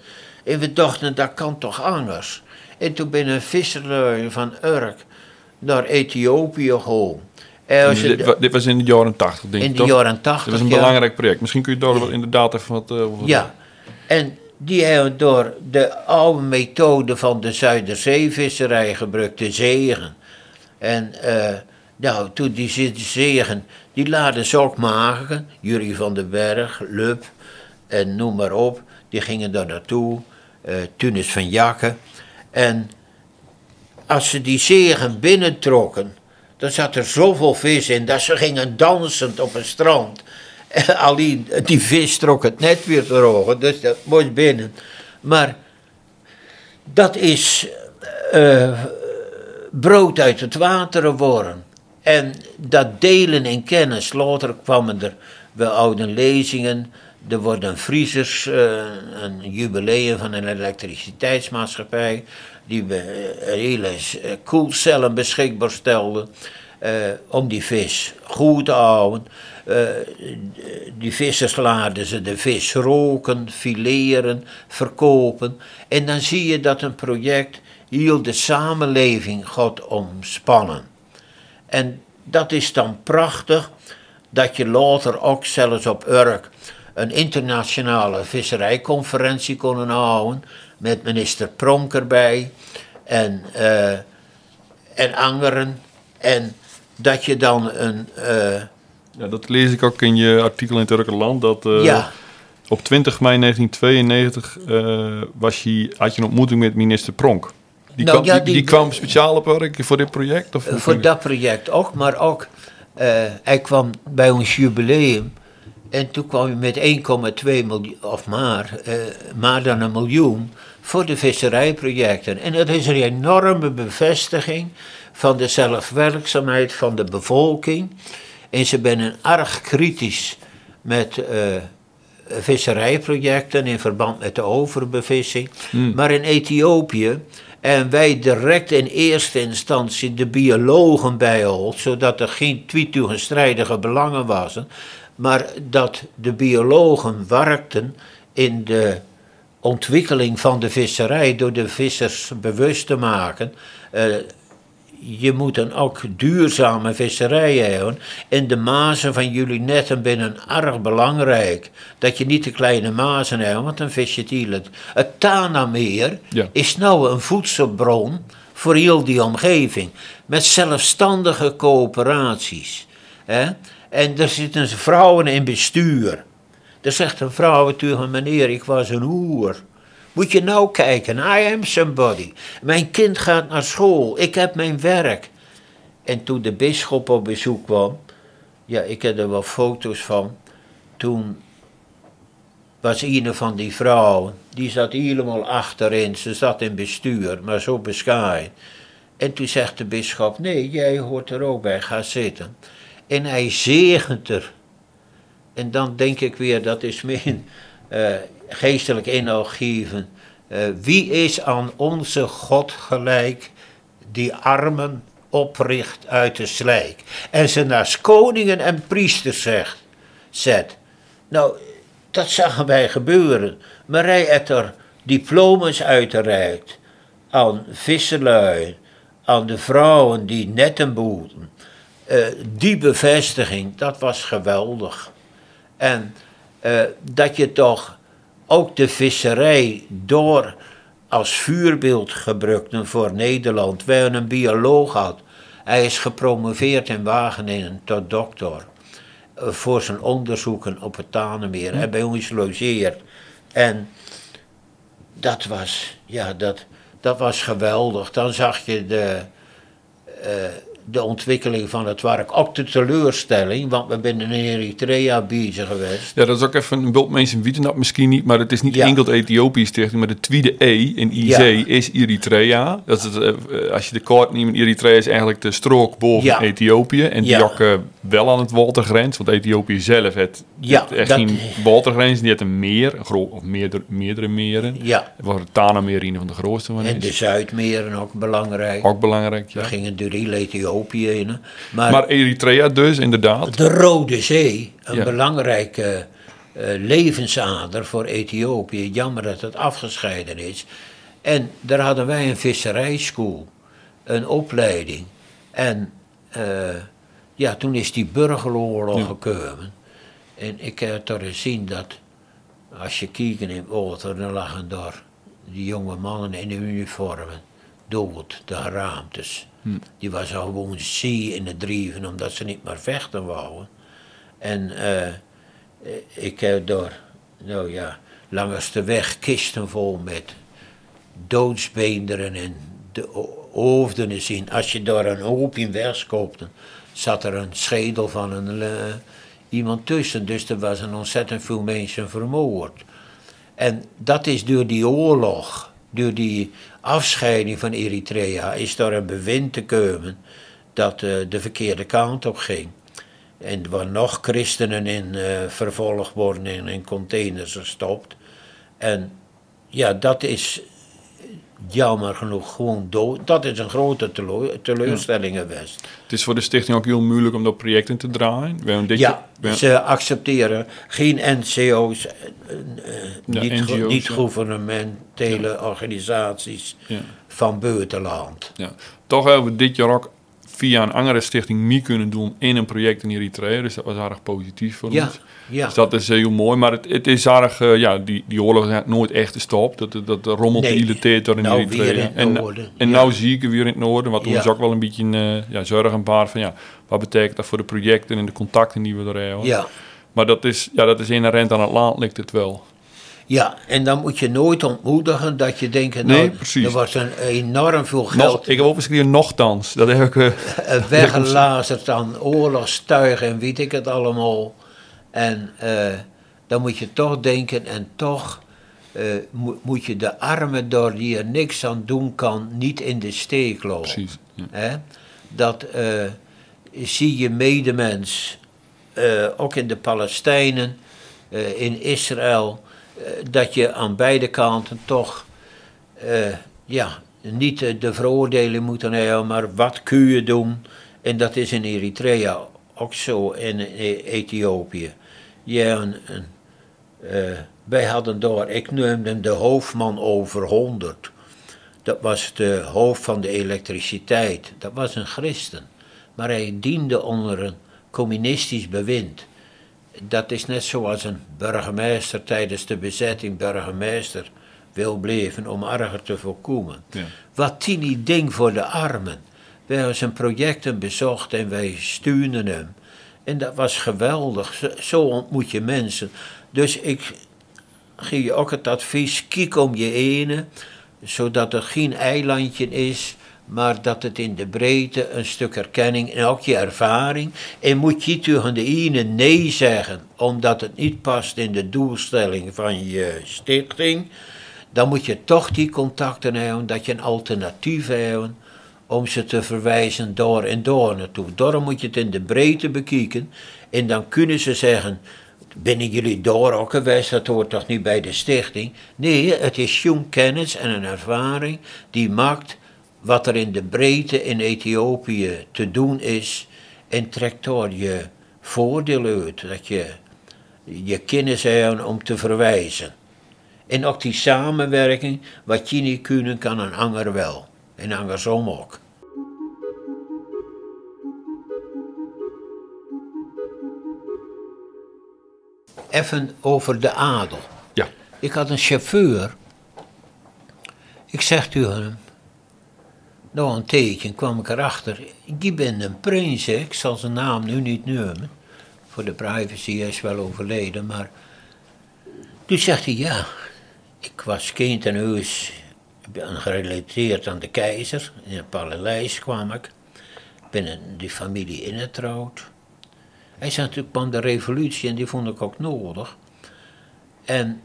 En we dachten, dat kan toch anders? En toen ben een visserlui van Urk naar Ethiopië gegaan. Dit, de- dit was in de jaren 80, denk in ik de toch? jaren tachtig. Dat was een ja. belangrijk project. Misschien kun je daar inderdaad even wat... eh, Ja, en die hebben door de oude methode van de Zuiderzeevisserij gebruikt, de zegen. En eh, nou, toen die zegen, die laden maken, Jurie van den Berg, Lub en noem maar op, die gingen daar naartoe, eh Tunis van Jakke. En als ze die zegen binnentrokken, dan zat er zoveel vis in dat ze gingen dansend op het strand. En alleen die vis trok het net weer terug, dus dat moest binnen. Maar dat is eh, brood uit het water geworden. En dat delen in kennis, later kwamen er wel oude lezingen. Er worden vriezers, eh, een jubileum van een elektriciteitsmaatschappij, die eh, hele koelcellen beschikbaar stelden. om die vis goed te houden. Eh, die vissers laten ze de vis roken, fileren, verkopen. En dan zie je dat een project heel de samenleving gaat omspannen. En dat is dan prachtig dat je later ook zelfs op Urk een internationale visserijconferentie kon houden met minister Pronk erbij en, eh, en anderen. En dat je dan een, eh, Ja, dat lees ik ook in je artikel in Turkenland. Dat eh, ja, op 20 mei 1992 eh, was je, had je een ontmoeting met minister Pronk. Die, Nou, kwam, ja, die, kwam speciaal op werk voor dit project? Of hoe voor dat project ook, maar ook, eh, hij kwam bij ons jubileum en toen kwam hij met 1,2 miljoen, of maar, eh, maar dan een miljoen voor de visserijprojecten. En dat is een enorme bevestiging van de zelfwerkzaamheid van de bevolking. En ze zijn erg kritisch met eh, visserijprojecten in verband met de overbevissing. Maar in Ethiopië, en wij direct in eerste instantie de biologen bijhouden, zodat er geen tweetegenstrijdige belangen was, maar dat de biologen werkten in de ontwikkeling van de visserij door de vissers bewust te maken. eh, je moet dan ook duurzame visserij hebben. En de mazen van jullie netten binnen erg belangrijk. Dat je niet te kleine mazen hebt, want dan vis je het heel. Het, het Tanameer Ja. is nou een voedselbron voor heel die omgeving. Met zelfstandige coöperaties. Hè? En er zitten vrouwen in bestuur. Er zegt een vrouw tegen meneer, ik was een hoer. Moet je nou kijken, I am somebody. Mijn kind gaat naar school, ik heb mijn werk. En toen de bisschop op bezoek kwam, ja, ik heb er wel foto's van. Toen was een van die vrouwen, die zat helemaal achterin. Ze zat in bestuur, maar zo beschaaid. En toen zegt de bisschop, nee, jij hoort er ook bij, ga zitten. En hij zegent er. En dan denk ik weer, dat is mijn eh, geestelijk inhoud geven. Eh, wie is aan onze God gelijk, die armen opricht uit de slijk. En ze naast koningen en priesters zegt, zet. Nou, dat zagen wij gebeuren. Marij heeft er diploma's uitgereikt aan visserlui, aan de vrouwen die netten boeten. Eh, die bevestiging, dat was geweldig. En eh, dat je toch ook de visserij door als vuurbeeld gebruikte voor Nederland. Wij een bioloog had. Hij is gepromoveerd in Wageningen tot dokter. eh, voor zijn onderzoeken op het Tanemeer en bij ons logeert. En dat was, ja, dat, dat was geweldig. Dan zag je de, eh, de ontwikkeling van het werk. Ook de teleurstelling, want we zijn in Eritrea bezig geweest. Ja, dat is ook even een beeld mensen weten dat misschien niet, maar het is niet Ja. enkel de Ethiopische stichting, maar de tweede E in IC Ja. is Eritrea. Dat is het, eh, als je de kaart neemt, Eritrea is eigenlijk de strook boven Ja. Ethiopië en die ook wel aan het watergrens, want Ethiopië zelf heeft, echt dat- geen watergrens, die heeft een meer, een groot, of meerdere, meerdere meren. Ja, Waar het Tanameer een van de grootste van en de is. Zuidmeren ook belangrijk. Ook belangrijk, ja. We gingen door heel Ethiopië in. Maar, Maar Eritrea dus, inderdaad. de Rode Zee, een Ja. belangrijke eh, levensader voor Ethiopië. Jammer dat het afgescheiden is. En daar hadden wij een visserijschool, een opleiding. En eh, ja, toen is die burgeroorlog Ja. gekomen. En ik heb toch gezien dat als je kijkt in het water, dan lagen daar die jonge mannen in de uniformen dood, de geraamtes. Die was al gewoon zee in het drieven omdat ze niet meer vechten wouden. En eh, ik heb daar, nou ja, langs de weg kisten vol met doodsbeenderen en de hoofden zien. Als je daar een hoop in wegskoopte, zat er een schedel van een, eh, iemand tussen. Dus er was een ontzettend veel mensen vermoord. En dat is door die oorlog, door die afscheiding van Eritrea, is daar een bewind te komen dat eh, de verkeerde kant op ging. En waar nog christenen in eh, vervolgd worden en in containers gestopt. En ja, dat is jammer genoeg gewoon dood. Dat is een grote teleur- teleurstelling geweest. Het is voor de stichting ook heel moeilijk om dat projecten te draaien. Dit Ja, ze accepteren geen NCO's, eh, eh, Ja, niet, NGO's, ja. niet gouvernementele organisaties van buitenland. Ja. Toch hebben we dit jaar ook via een andere stichting mee kunnen doen in een project in Eritrea. Dus dat was erg positief voor Ja, ons. ja. Dus dat is heel mooi. Maar het, het is erg, eh, ja, die, die oorlog is nooit echt gestopt. Dat, dat, dat rommelt Nee, de door in nou Eritrea. in en noorden, en ja. nou zie ik er weer in het noorden. Wat ons ook wel een beetje uh, ja, zorgen baart van ja, wat betekent dat voor de projecten en de contacten die we er hebben. Ja, Maar dat is, ja, dat is inherent aan het land, ligt het wel. Ja, en dan moet je nooit ontmoedigen dat je denkt, nou, Nee, er wordt een enorm veel Nog, geld ik heb opgeschreven nogthans. Dat heb ik... eh, eh, weggelazerd aan oorlogstuigen en weet ik het allemaal. En eh, dan moet je toch denken, en toch mo- moet je de armen door die er niks aan doen kan, niet in de steek laten. precies. Ja. Hè? Dat zie je medemens, ook in de Palestijnen, in Israël, dat je aan beide kanten toch eh, ja, niet eh, de veroordeling moeten hebben, maar wat kun je doen? En dat is in Eritrea ook zo, en in Ethiopië. Ja, een, eh, wij hadden daar, ik noemde de hoofdman over 100. Dat was de hoofd van de elektriciteit. Dat was een christen. Maar hij diende onder een communistisch bewind. Dat is net zoals een burgemeester tijdens de bezetting burgemeester wil blijven om erger te voorkomen. Ja. Wat die niet ding voor de armen. Wij hebben zijn projecten bezocht en wij stuurden hem. En dat was geweldig. Zo, zo ontmoet je mensen. Dus ik geef je ook het advies, kijk om je ene, zodat er geen eilandje is, maar dat het in de breedte een stuk erkenning en ook je ervaring. En moet je tegen de ene nee zeggen, omdat het niet past in de doelstelling van je stichting, dan moet je toch die contacten hebben, dat je een alternatief hebt om ze te verwijzen door en door naartoe. Daarom moet je het in de breedte bekijken en dan kunnen ze zeggen, binnen jullie door ook geweest, dat hoort toch niet bij de stichting? Nee, het is jong kennis en een ervaring die maakt wat er in de breedte in Ethiopië te doen is en trekt daar je voordeel uit, dat je je kennis hebt om te verwijzen. En ook die samenwerking, wat je niet kunnen, kan een ander wel. En andersom ook. Even over de adel. Ja. Ik had een chauffeur. Ik zeg tegen hem. Nou, een tijdje kwam ik erachter. Ik ben een prins, ik zal zijn naam nu niet noemen. voor de privacy, is wel overleden, maar toen zegt hij ja, ik was kind en huis gerelateerd aan de keizer, in het paleis kwam ik, binnen die familie ingetrouwd. Hij zei natuurlijk van de revolutie en die vond ik ook nodig. En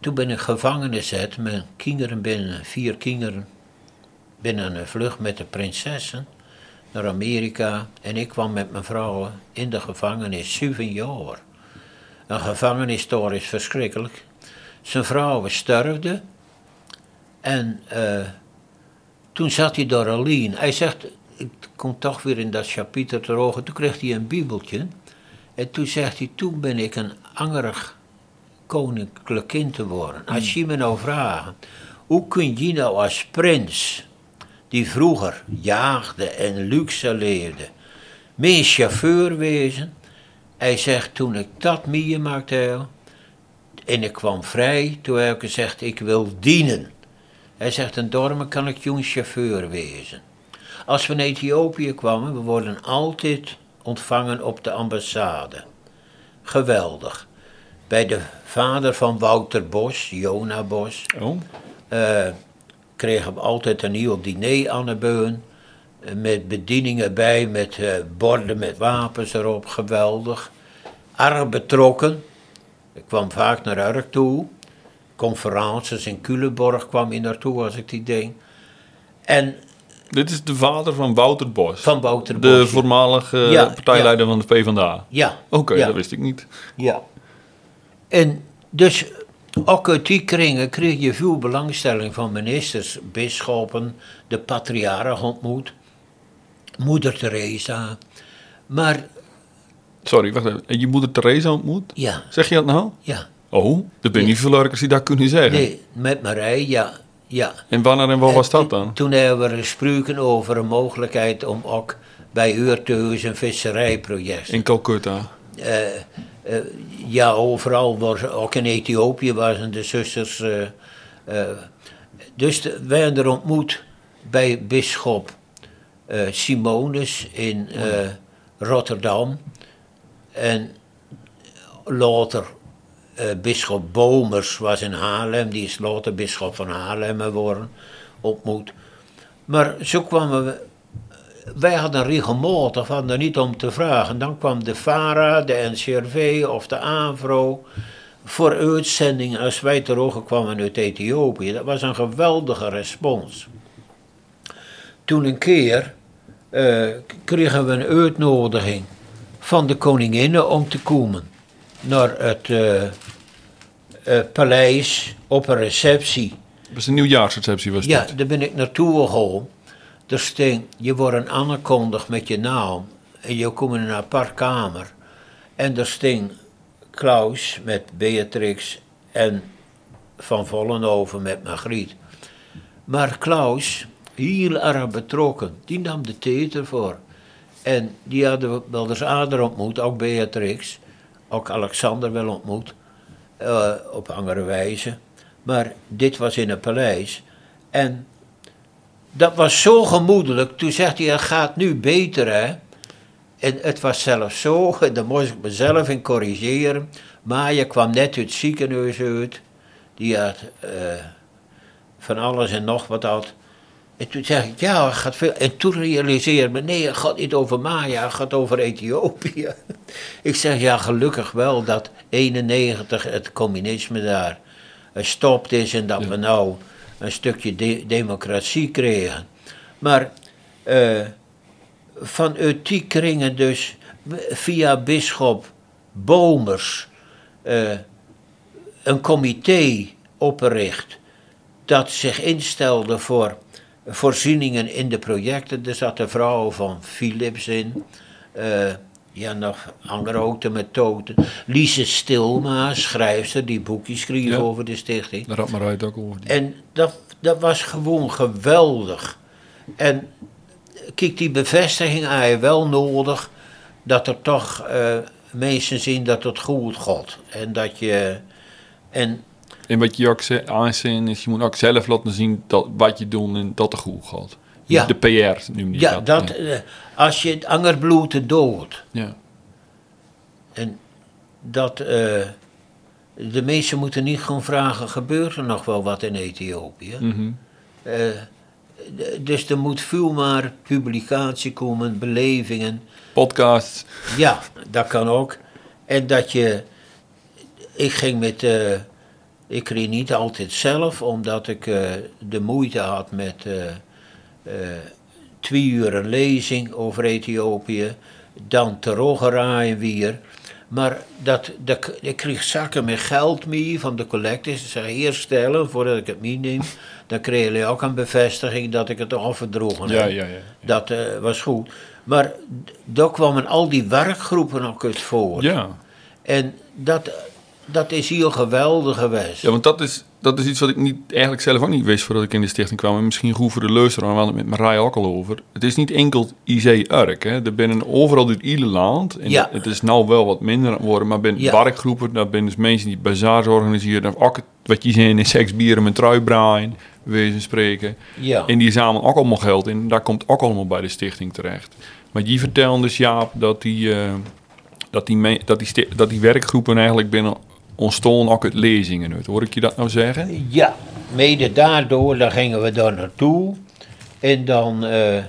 toen ben ik gevangen gezet, mijn kinderen binnen, vier kinderen, binnen een vlucht met de prinsessen naar Amerika. En ik kwam met mijn vrouw in de gevangenis, zeven jaar. Een gevangenis daar is verschrikkelijk. Zijn vrouw sterfde. En uh, toen zat hij daar alleen. Hij zegt, ik kom toch weer in dat chapiter terug. Toen kreeg hij een bibeltje. En toen zegt hij, toen ben ik een angerig koninklijk kind te worden. Als je me nou vraagt, hoe kun je nou als prins, die vroeger jaagde en luxe leefde, meer chauffeur wezen? Hij zegt, toen ik dat meemaakte, en ik kwam vrij, toen hij ook gezegd, ik wil dienen. Hij zegt, en daarom kan ik jong chauffeur wezen. Als we naar Ethiopië kwamen, we worden altijd ontvangen op de ambassade. Geweldig. Bij de vader van Wouter Bos, Jona Bos, oh. uh, kregen we altijd een nieuw diner aan de beun. Eh, met bedieningen bij, met uh, borden met wapens erop, geweldig. Erg betrokken. Ik kwam vaak naar Urk toe. Conferences in Culemborg kwam ik naartoe als ik die deed. En dit is de vader van Wouter Bos. Van Wouter Bos. De voormalige partijleider van de PvdA. Ja. Oké, dat wist ik niet. Ja. En dus ook uit die kringen kreeg je veel belangstelling van ministers, bisschoppen, de patriarch ontmoet, moeder Teresa. Maar. Sorry, wacht even. Je moeder Teresa ontmoet? Ja. Zeg je dat nou? Ja. Oh, er ben niet veel lurkers die dat kunnen zeggen. Nee, met Marij, ja. ja. En wanneer en waar was dat dan? Toen hebben we gesproken over een mogelijkheid om ook bij Uurteus een visserijproject. In Calcutta? Uh, ja, overal, was, ook in Ethiopië waren de zusters. Uh, dus de, wij hebben er ontmoet bij bisschop Simonus in Rotterdam. En later bisschop Bomers was in Haarlem, die is later bisschop van Haarlem geworden, ontmoet. Maar zo kwamen we wij hadden regelmatig, hadden er niet om te vragen. Dan kwam de FARA, de NCRV of de AVRO voor uitzendingen als wij terug kwamen uit Ethiopië. Dat was een geweldige respons. Toen een keer uh, kregen we een uitnodiging van de koninginnen om te komen naar het uh, uh, paleis op een receptie. Dat was een nieuwjaarsreceptie was Ja, daar ben ik naartoe gegaan. Er sting, je wordt aangekondigd met je naam en je komt in een apart kamer. En er sting Klaus met Beatrix en Van Vollenhoven met Margriet. Maar Klaus, heel erg betrokken, die nam de theater voor. En die hadden we wel eens aarder ontmoet, ook Beatrix, ook Alexander wel ontmoet, uh, op andere wijze. Maar dit was in een paleis. En dat was zo gemoedelijk. Toen zegt hij, het gaat nu beter, hè. En het was zelfs zo, daar moest ik mezelf in corrigeren. Maar je kwam net uit het ziekenhuis uit. Die had uh, van alles en nog wat had. En toen zeg ik, ja, het gaat veel. En toen realiseerde me, nee, het gaat niet over Maya, het gaat over Ethiopië. ik zeg, ja, gelukkig wel dat 91 het communisme daar gestopt is en dat we nou een stukje democratie kregen. Maar uh, vanuit die kringen dus via bisschop Bomers uh, een comité opgericht dat zich instelde voor voorzieningen in de projecten. Er zat een vrouw van Philips in. Uh, ja, nog andere methoden. Lise Stilma, schrijfster, die boekjes schreef over de stichting. Daar had maar uit ook over. En dat, dat was gewoon geweldig. En kijk, die bevestiging aan je wel nodig dat er toch uh, mensen zien dat het goed gaat. En dat je. En, en wat je ook aanzien is, je moet ook zelf laten zien dat, wat je doet en dat het goed gaat. Ja. De PR noem je ja, dat. Ja, uh, als je het angerbloed dood. Ja. En dat eh, de mensen moeten niet gewoon vragen, gebeurt er nog wel wat in Ethiopië? Mhm. Eh, dus er moet veel maar publicatie komen, belevingen. Podcasts. Ja, dat kan ook. En dat je. Ik ging met. eh, ik reed niet altijd zelf, omdat ik de moeite had met. Twee uur een lezing over Ethiopië. Dan te raaien weer. Maar dat, dat, ik kreeg zakken met geld mee van de collecties. Ze zei eerst stellen voordat ik het meeneem. Dan kreeg je ook een bevestiging dat ik het Ja, heb. ja, ja. Dat eh, was goed. Maar daar kwamen al die werkgroepen ook uit voor. Ja. En dat, dat is heel geweldig geweest. Ja, want dat is, dat is iets wat ik niet, eigenlijk zelf ook niet wist voordat ik in de stichting kwam. En misschien goed voor de luisteraar, want met Marij ook al over. Het is niet enkel hè. Er binnen overal dit hele land. En Ja. Het is nou wel wat minder aan het worden, maar binnen Ja. werkgroepen, daar zijn dus mensen die bazaars organiseren. Of ook wat je zei in seks, bieren met truibraaien, wezen spreken. Ja. En die zamelen ook allemaal geld in. Daar komt ook allemaal bij de stichting terecht. Maar die vertellen dus, Jaap, dat die, eh, dat die, me- dat die, dat die werkgroepen eigenlijk binnen ontstonden ook uit lezingen uit. Hoor ik je dat nou zeggen? Ja, mede daardoor, dan gingen we daar naartoe. En dan eh,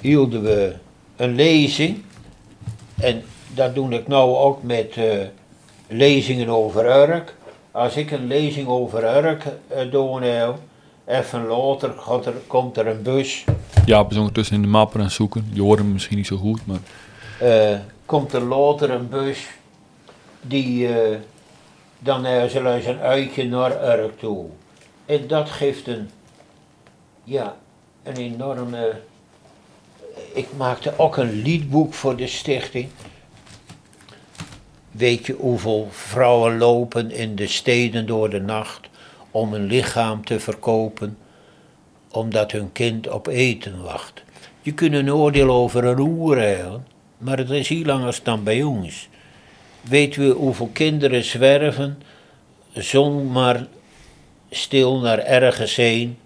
hielden we een lezing. En dat doe ik nou ook met eh, lezingen over Urk. Als ik een lezing over Urk uh, doe, nou, even later er, komt er een bus. Jaap is ondertussen in de mappen het zoeken. Je hoort hem misschien niet zo goed, maar... eh, komt er later een bus die eh, dan uh, zullen ze een uitje naar Urk toe. En dat geeft een, ja, een enorme. Ik maakte ook een liedboek voor de stichting. Weet je hoeveel vrouwen lopen in de steden door de nacht om een lichaam te verkopen, omdat hun kind op eten wacht? Je kunt een oordeel over een roer hebben, maar het is hier langer dan bij ons. Weet u hoeveel kinderen zwerven, zomaar stil naar ergens heen,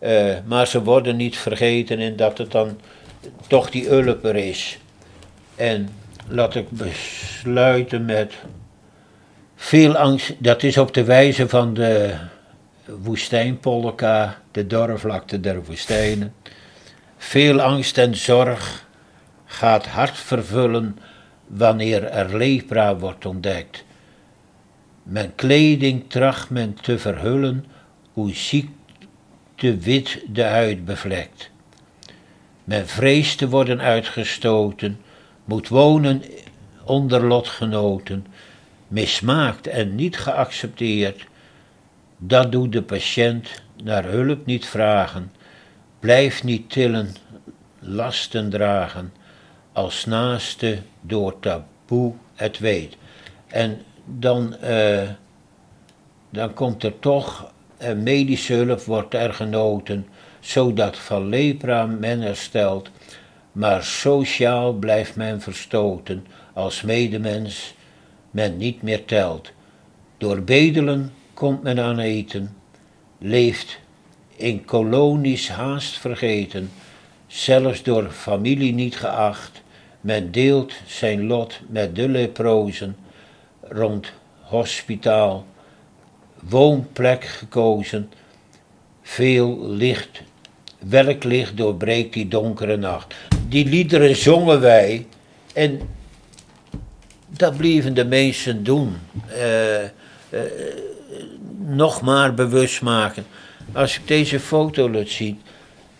uh, maar ze worden niet vergeten en dat het dan toch die ulper is. En laat ik besluiten met veel angst, dat is op de wijze van de woestijnpolka, de dorrevlakte der woestijnen. Veel angst en zorg gaat hart vervullen wanneer er lepra wordt ontdekt. Mijn kleding tracht men te verhullen, hoe ziekte wit de huid bevlekt. Men vreest te worden uitgestoten, moet wonen onder lotgenoten, mismaakt en niet geaccepteerd. Dat doet de patiënt naar hulp niet vragen, blijft niet tillen, lasten dragen, als naaste door taboe het weet. En dan, uh, dan komt er toch uh, medische hulp wordt er genoten, zodat van lepra men herstelt, maar sociaal blijft men verstoten, als medemens men niet meer telt. Door bedelen komt men aan eten, leeft in kolonies haast vergeten, zelfs door familie niet geacht, men deelt zijn lot met de leprozen, rond hospitaal, woonplek gekozen, veel licht, welk licht doorbreekt die donkere nacht. Die liederen zongen wij en dat bleven de mensen doen. Uh, uh, nog maar bewust maken. Als ik deze foto laat zien,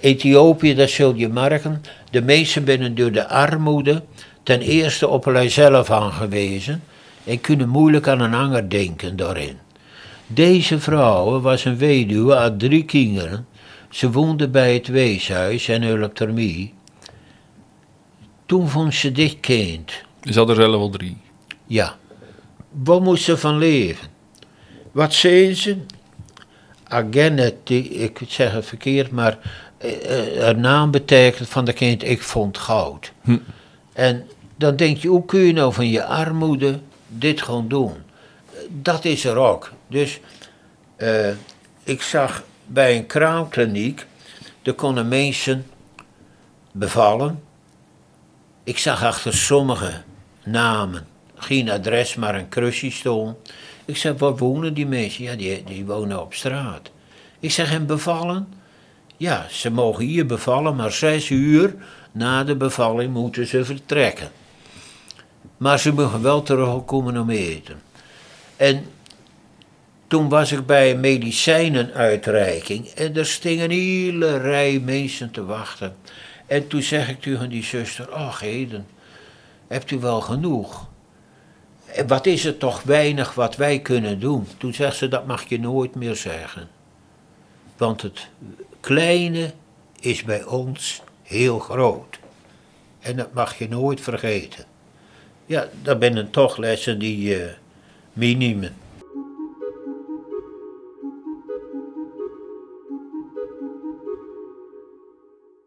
Ethiopië, dat zul je merken, de meesten binnen door de armoede ten eerste op zelf aangewezen en kunnen moeilijk aan een ander denken daarin. Deze vrouw was een weduwe, had drie kinderen. Ze woonde bij het weeshuis en hulptermie. Toen vond ze dit kind. Ze had er zelf wel drie. Ja. Waar moest ze van leven? Wat zei ze? Again, ik zeg het verkeerd, maar haar naam betekent van de kind, ik vond goud. Hm. En dan denk je, hoe kun je nou van je armoede dit gewoon doen? Dat is er ook. Dus uh, ik zag bij een kraamkliniek, er konden mensen bevallen. Ik zag achter sommige namen geen adres, maar een kruisje stond. Ik zeg, waar wonen die mensen? Ja, die, die wonen op straat. Ik zeg, en bevallen? Ja, ze mogen hier bevallen, maar zes uur na de bevalling moeten ze vertrekken. Maar ze mogen wel terugkomen om eten. En toen was ik bij een medicijnenuitreiking en er sting een hele rij mensen te wachten. En toen zeg ik tegen die zuster, ach Heden, hebt u wel genoeg? En wat is het toch weinig wat wij kunnen doen? Toen zegt ze, dat mag je nooit meer zeggen. Want het kleine is bij ons heel groot. En dat mag je nooit vergeten. Ja, dat zijn toch lessen die uh, meenemen.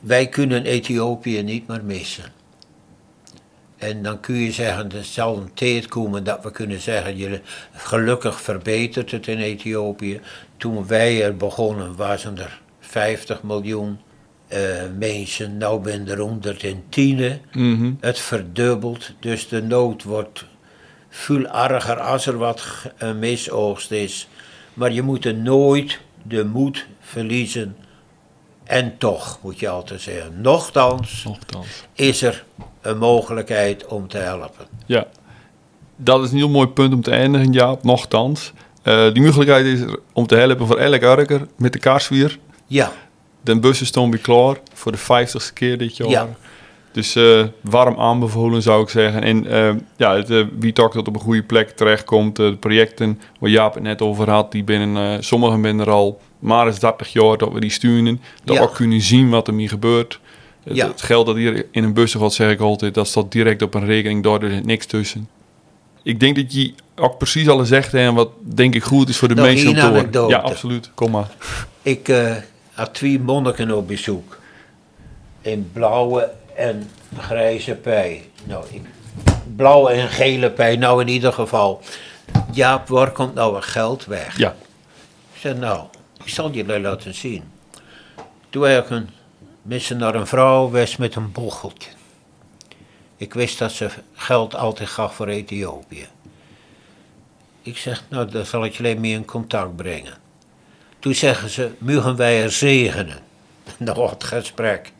Wij kunnen Ethiopië niet meer missen. En dan kun je zeggen, er zal een tijd komen dat we kunnen zeggen, jullie, gelukkig verbetert het in Ethiopië. Toen wij er begonnen, waren er 50 miljoen uh, mensen, nu ben er 110. Mm Het verdubbelt, dus de nood wordt veel erger als er wat misoogst is. Maar je moet er nooit de moed verliezen. En toch, moet je altijd zeggen, nochtans, nochtans. is er een mogelijkheid om te helpen. Ja, dat is een heel mooi punt om te eindigen, ja, nochtans. Uh, die mogelijkheid is er om te helpen voor elk arker met de kaarsvier. Ja. De bussen weer klaar voor de vijftigste keer dit jaar. Ja. Dus uh, warm aanbevolen zou ik zeggen. En uh, ja, het, uh, wie toch dat op een goede plek terechtkomt. de projecten waar Jaap het net over had, die binnen, sommigen binnen er al maar eens 30 jaar dat we die sturen. Dat we ook kunnen zien wat er hier gebeurt. Ja. Het geld dat hier in een bus valt, zeg ik altijd, dat staat direct op een rekening, daar is niks tussen. Ik denk dat je ook precies alles zegt en wat denk ik goed is voor de mensen te horen. Ja, absoluut. Kom maar. Ik had twee monniken op bezoek. In blauwe en grijze pij. Nou, ik, blauwe en gele pij, nou in ieder geval. Jaap, waar komt nou het geld weg? Ja. Ik zei, nou, ik zal jullie laten zien. Toen heb ik een missen naar een vrouw was met een bocheltje. Ik wist dat ze geld altijd gaf voor Ethiopië. Ik zeg, nou, dan zal ik je alleen mee in contact brengen. Toen zeggen ze, mogen wij er zegenen? Nog het gesprek.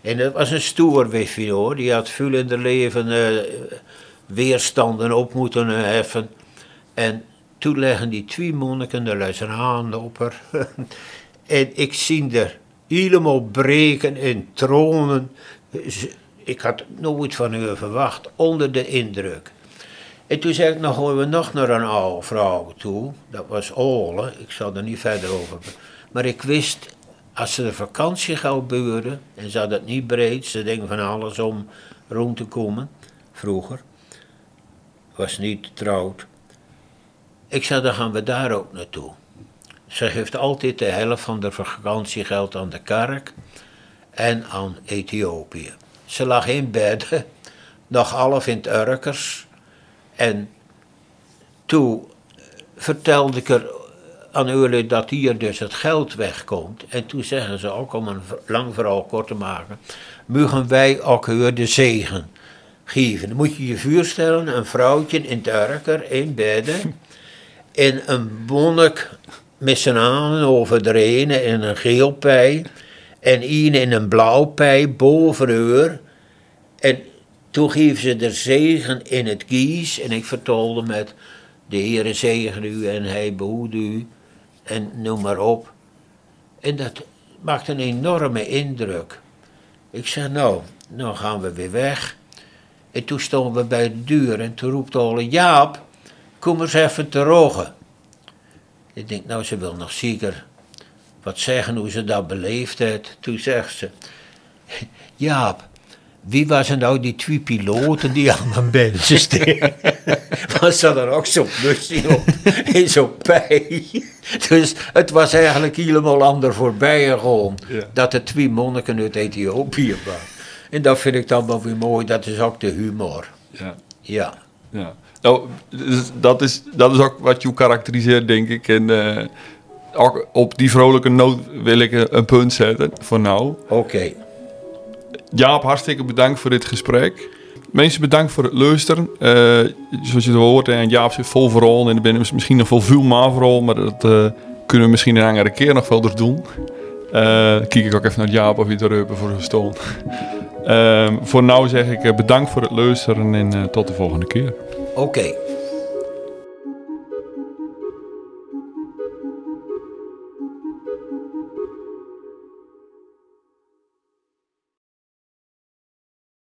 En dat was een stoer wifi hoor, die had veel in de leven uh, weerstanden op moeten heffen. En toen leggen die twee monniken de zijn handen op haar. en ik zie er helemaal breken en tronen. Ik had nooit van u verwacht, onder de indruk. En toen zei ik, nog gaan we nog naar een oude vrouw toe. Dat was Ole, ik zal er niet verder over. Maar ik wist, als ze de vakantiegeld beuren, en ze had het niet breed, ze denken van alles om rond te komen, vroeger. Was niet getrouwd. Ik zei, dan gaan we daar ook naartoe. Ze geeft altijd de helft van de vakantiegeld aan de kerk en aan Ethiopië. Ze lag in bed, nog half in het Urkers. En toen vertelde ik er aan jullie dat hier dus het geld wegkomt. En toen zeggen ze ook, om een lang verhaal kort te maken, mogen wij ook hier de zegen geven. Dan moet je je voorstellen, een vrouwtje in het Urker, in bedden, en een monnik met zijn handen over de ene in een geel pij en een in een blauw pij boven haar. En toen geven ze de zegen in het kies en ik vertolde met de Heere zegen u en hij behoede u en noem maar op. En dat maakt een enorme indruk. Ik zeg nou, nou gaan we weer weg. En toen stonden we bij de deur en toen roept Ole Jaap, kom eens even te roggen. Ik denk, nou, ze wil nog zeker wat zeggen hoe ze dat beleefd heeft. Toen zegt ze, Jaap, wie waren nou die twee piloten die aan mijn benzen steken? Was ze er ook zo'n plusje op in zo'n pij? Dus het was eigenlijk helemaal ander voorbij gewoon. Dat de twee monniken uit Ethiopië waren. En dat vind ik dan wel weer mooi, dat is ook de humor. Ja. Ja. ja. Nou, dus dat, is, dat is ook wat je karakteriseert, denk ik. En uh, ook op die vrolijke noot wil ik een punt zetten voor nou. Oké. Jaap, hartstikke bedankt voor dit gesprek. mensen bedankt voor het luisteren. Eh, zoals je het hoort, en Jaap zit vol vooral en er ben misschien nog veel veel maar vooral, maar dat eh, kunnen we misschien een andere keer nog wel doen. Eh kijk ik ook even naar Jaap of hij reupen voor zijn stoel. Ehm, voor nu zeg ik bedankt voor het luisteren en tot de volgende keer. Oké.